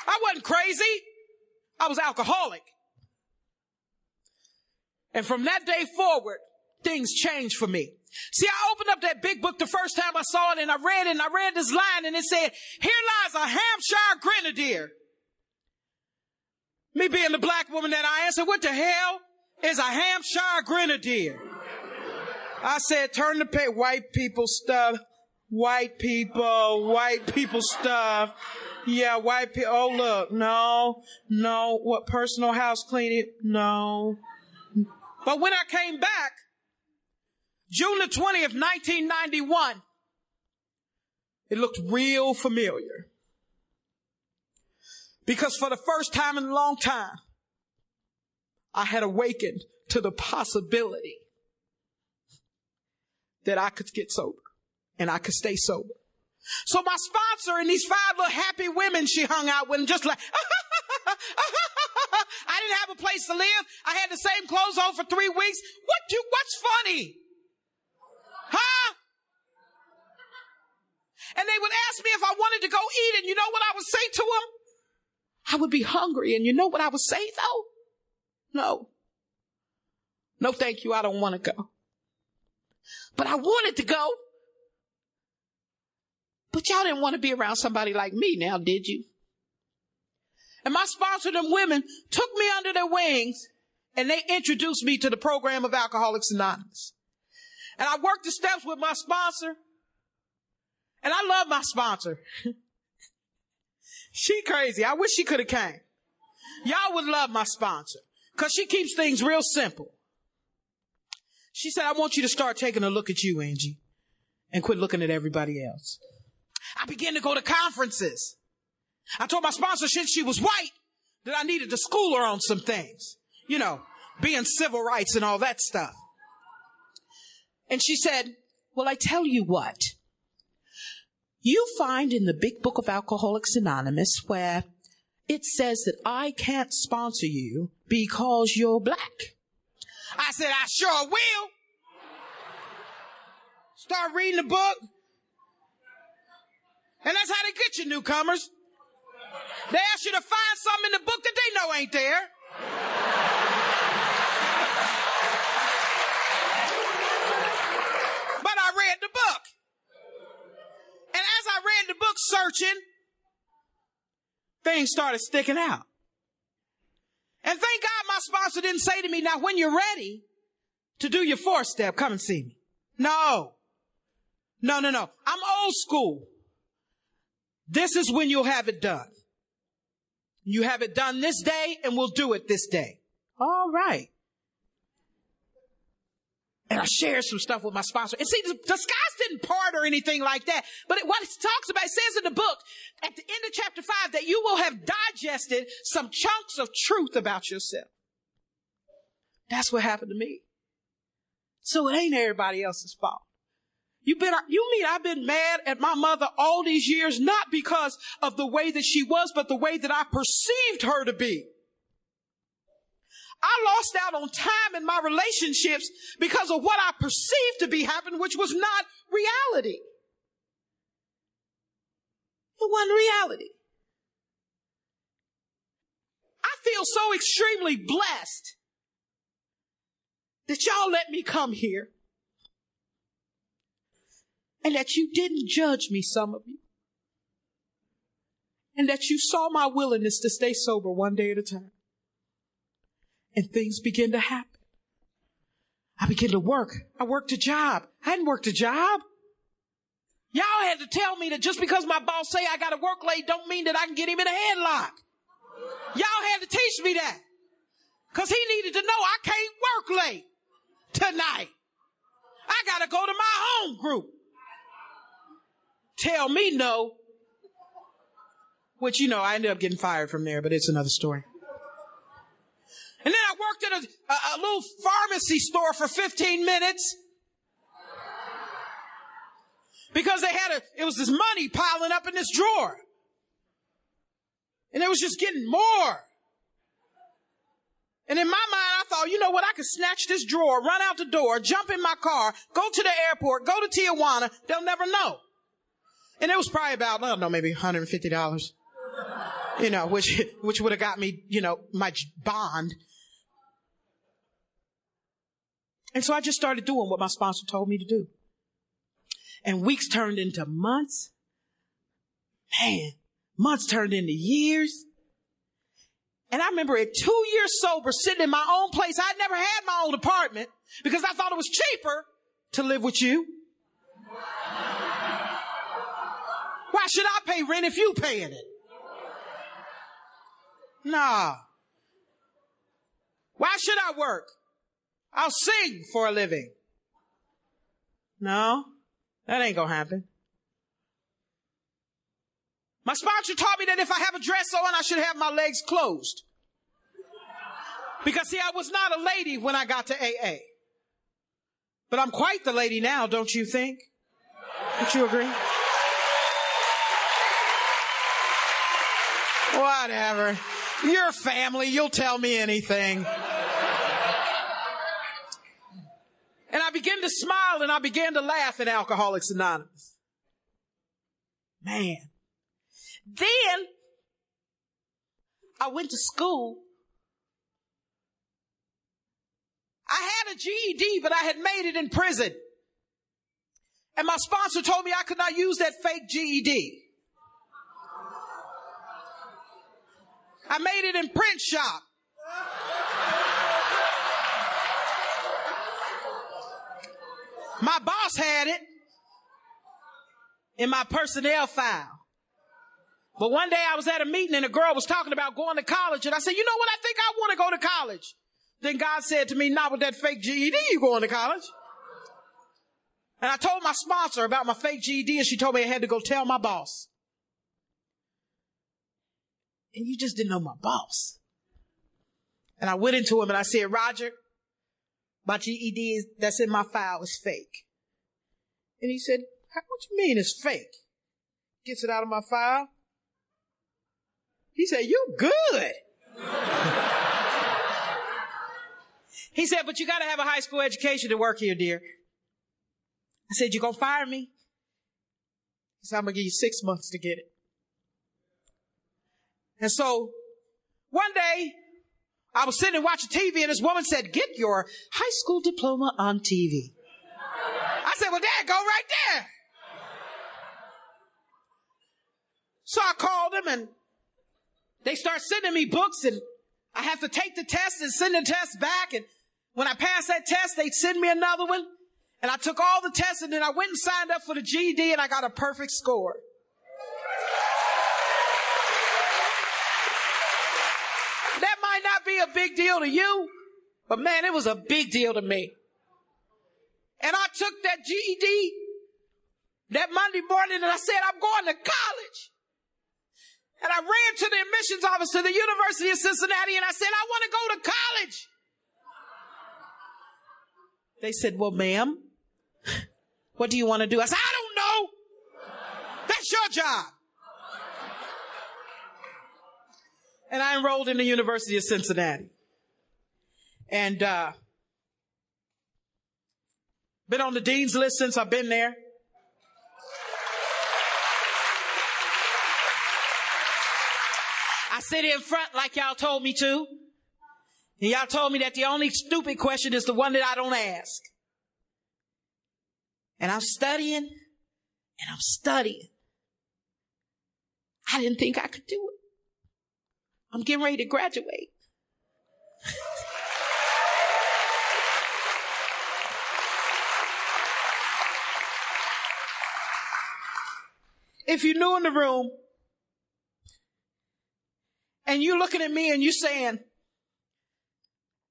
I wasn't crazy. I was alcoholic. And from that day forward, things changed for me. See, I opened up that big book the first time I saw it and I read it and I read this line and it said, here lies a Hampshire grenadier me being the black woman that I said, what the hell is a Hampshire grenadier? I said, turn the page, white people stuff, white people, white people stuff. Yeah, white people. Oh, look, no, no. What personal house cleaning? No. But when I came back, June the 20th, 1991, it looked real familiar. Because for the first time in a long time, I had awakened to the possibility that I could get sober and I could stay sober. So my sponsor and these five little happy women she hung out with, just like, didn't have a place to live. I had the same clothes on for three weeks. What do, what's funny? Huh? And they would ask me if I wanted to go eat, and you know what I would say to them? I would be hungry. And you know what I would say though? No. No, thank you. I don't want to go. But I wanted to go. But y'all didn't want to be around somebody like me now, did you? And my sponsor, them women, took me under their wings and they introduced me to the program of Alcoholics Anonymous. And I worked the steps with my sponsor. And I love my sponsor. she crazy. I wish she could have came. Y'all would love my sponsor because she keeps things real simple. She said, I want you to start taking a look at you, Angie, and quit looking at everybody else. I began to go to conferences. I told my sponsor since she was white that I needed to school her on some things, you know, being civil rights and all that stuff. And she said, well, I tell you what, you find in the big book of Alcoholics Anonymous where it says that I can't sponsor you because you're black. I said, I sure will. Start reading the book. And that's how they get you newcomers. They ask you to find something in the book that they know ain't there. But I read the book. And as I read the book searching, things started sticking out. And thank God my sponsor didn't say to me, now when you're ready to do your fourth step, come and see me. No. No, no, no. I'm old school. This is when you'll have it done. You have it done this day and we'll do it this day. All right. And I shared some stuff with my sponsor. And see, the, the skies didn't part or anything like that. But it, what it talks about, it says in the book at the end of chapter five that you will have digested some chunks of truth about yourself. That's what happened to me. So it ain't everybody else's fault. You been, you mean I've been mad at my mother all these years, not because of the way that she was, but the way that I perceived her to be. I lost out on time in my relationships because of what I perceived to be happening, which was not reality. It wasn't reality. I feel so extremely blessed that y'all let me come here and that you didn't judge me, some of you, and that you saw my willingness to stay sober one day at a time and things begin to happen. I began to work. I worked a job. I hadn't worked a job. Y'all had to tell me that just because my boss say I got to work late don't mean that I can get him in a headlock. Y'all had to teach me that. Cause he needed to know I can't work late tonight. I got to go to my home group. Tell me no. Which, you know, I ended up getting fired from there, but it's another story. And then I worked at a, a, a little pharmacy store for 15 minutes because they had a, it was this money piling up in this drawer. And it was just getting more. And in my mind, I thought, you know what? I could snatch this drawer, run out the door, jump in my car, go to the airport, go to Tijuana. They'll never know. And it was probably about, I don't know, maybe $150. You know, which, which would have got me, you know, my bond. And so I just started doing what my sponsor told me to do. And weeks turned into months. Man, months turned into years. And I remember at two years sober, sitting in my own place. I'd never had my own apartment because I thought it was cheaper to live with you. Why should I pay rent if you paying it? Nah. Why should I work? I'll sing for a living. No, that ain't gonna happen. My sponsor taught me that if I have a dress on, I should have my legs closed. Because see, I was not a lady when I got to AA. But I'm quite the lady now, don't you think? Don't you agree? Whatever. Your family, you'll tell me anything. And I began to smile and I began to laugh at Alcoholics Anonymous. Man. Then I went to school. I had a GED, but I had made it in prison. And my sponsor told me I could not use that fake GED. I made it in print shop. My boss had it in my personnel file. But one day I was at a meeting and a girl was talking about going to college and I said, you know what? I think I want to go to college. Then God said to me, not with that fake GED you going to college. And I told my sponsor about my fake GED and she told me I had to go tell my boss. And you just didn't know my boss. And I went into him and I said, Roger, my GED that's in my file is fake. And he said, what you mean it's fake? Gets it out of my file. He said, you good. he said, but you got to have a high school education to work here, dear. I said, you gonna fire me? He said, I'm gonna give you six months to get it. And so one day I was sitting and watching TV and this woman said, get your high school diploma on TV. I said, well, dad, go right there. So I called them and they start sending me books and I have to take the test and send the test back. And when I pass that test, they'd send me another one. And I took all the tests and then I went and signed up for the GED and I got a perfect score. That might not be a big deal to you, but man, it was a big deal to me. And I took that GED that Monday morning and I said, I'm going to college. And I ran to the admissions office to the University of Cincinnati and I said, I want to go to college. They said, well, ma'am, what do you want to do? I said, I don't know. That's your job. And I enrolled in the University of Cincinnati. And, uh, been on the dean's list since I've been there. I sit in front like y'all told me to. And y'all told me that the only stupid question is the one that I don't ask. And I'm studying and I'm studying. I didn't think I could do it. I'm getting ready to graduate. if you're new in the room and you're looking at me and you're saying,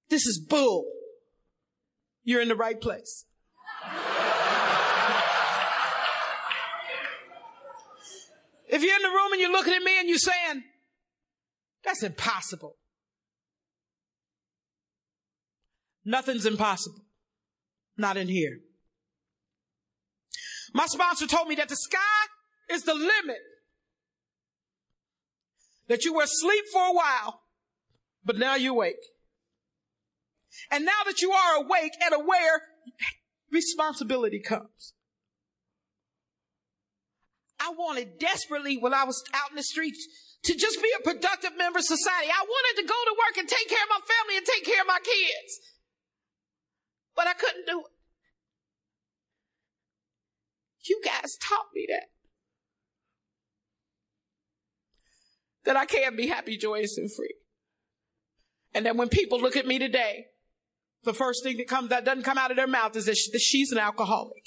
this is bull, you're in the right place. if you're in the room and you're looking at me and you're saying, that's impossible. Nothing's impossible. Not in here. My sponsor told me that the sky is the limit. That you were asleep for a while, but now you're awake. And now that you are awake and aware, responsibility comes. I wanted desperately when I was out in the streets to just be a productive member of society. I wanted to go to work and take care of my family and take care of my kids. But I couldn't do it. You guys taught me that. That I can be happy, joyous, and free. And that when people look at me today, the first thing that comes that doesn't come out of their mouth is that she's an alcoholic.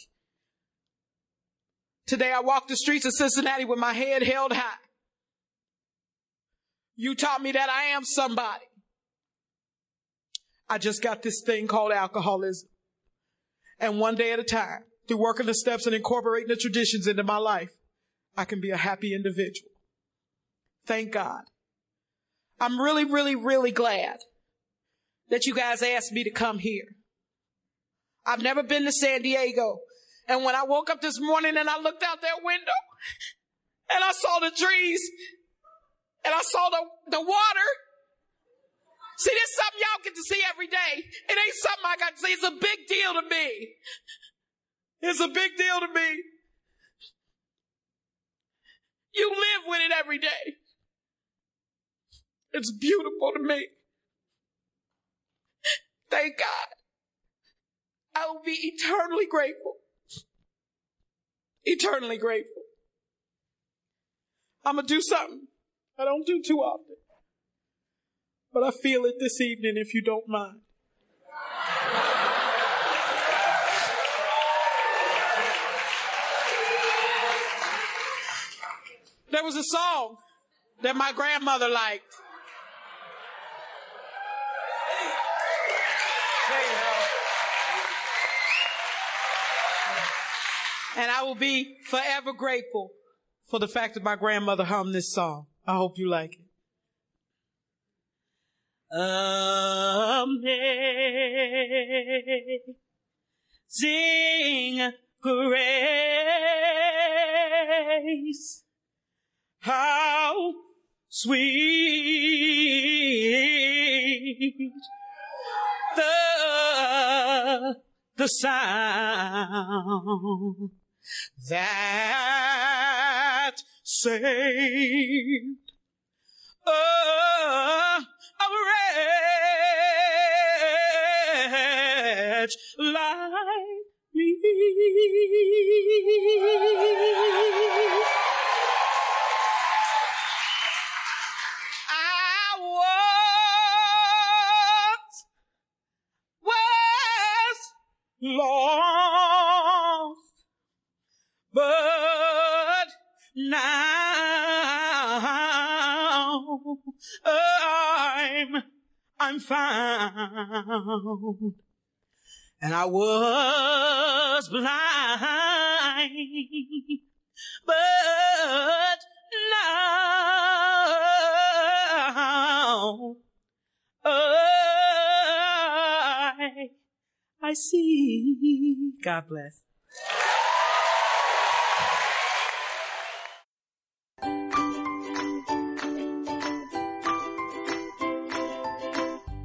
Today I walk the streets of Cincinnati with my head held high. You taught me that I am somebody. I just got this thing called alcoholism. And one day at a time, through working the steps and incorporating the traditions into my life, I can be a happy individual. Thank God. I'm really, really, really glad that you guys asked me to come here. I've never been to San Diego. And when I woke up this morning and I looked out that window and I saw the trees and I saw the, the water. See, this is something y'all get to see every day. It ain't something I got to see. It's a big deal to me. It's a big deal to me. You live with it every day. It's beautiful to me. Thank God. I will be eternally grateful. Eternally grateful. I'm going to do something I don't do too often. But I feel it this evening if you don't mind. There was a song that my grandmother liked. And I will be forever grateful for the fact that my grandmother hummed this song. I hope you like it. Amazing grace. How sweet the, the sound that saved a, a wretch like me. I was, was lost, but I'm, I'm found. And I was blind, but now oh, I, I see. God bless.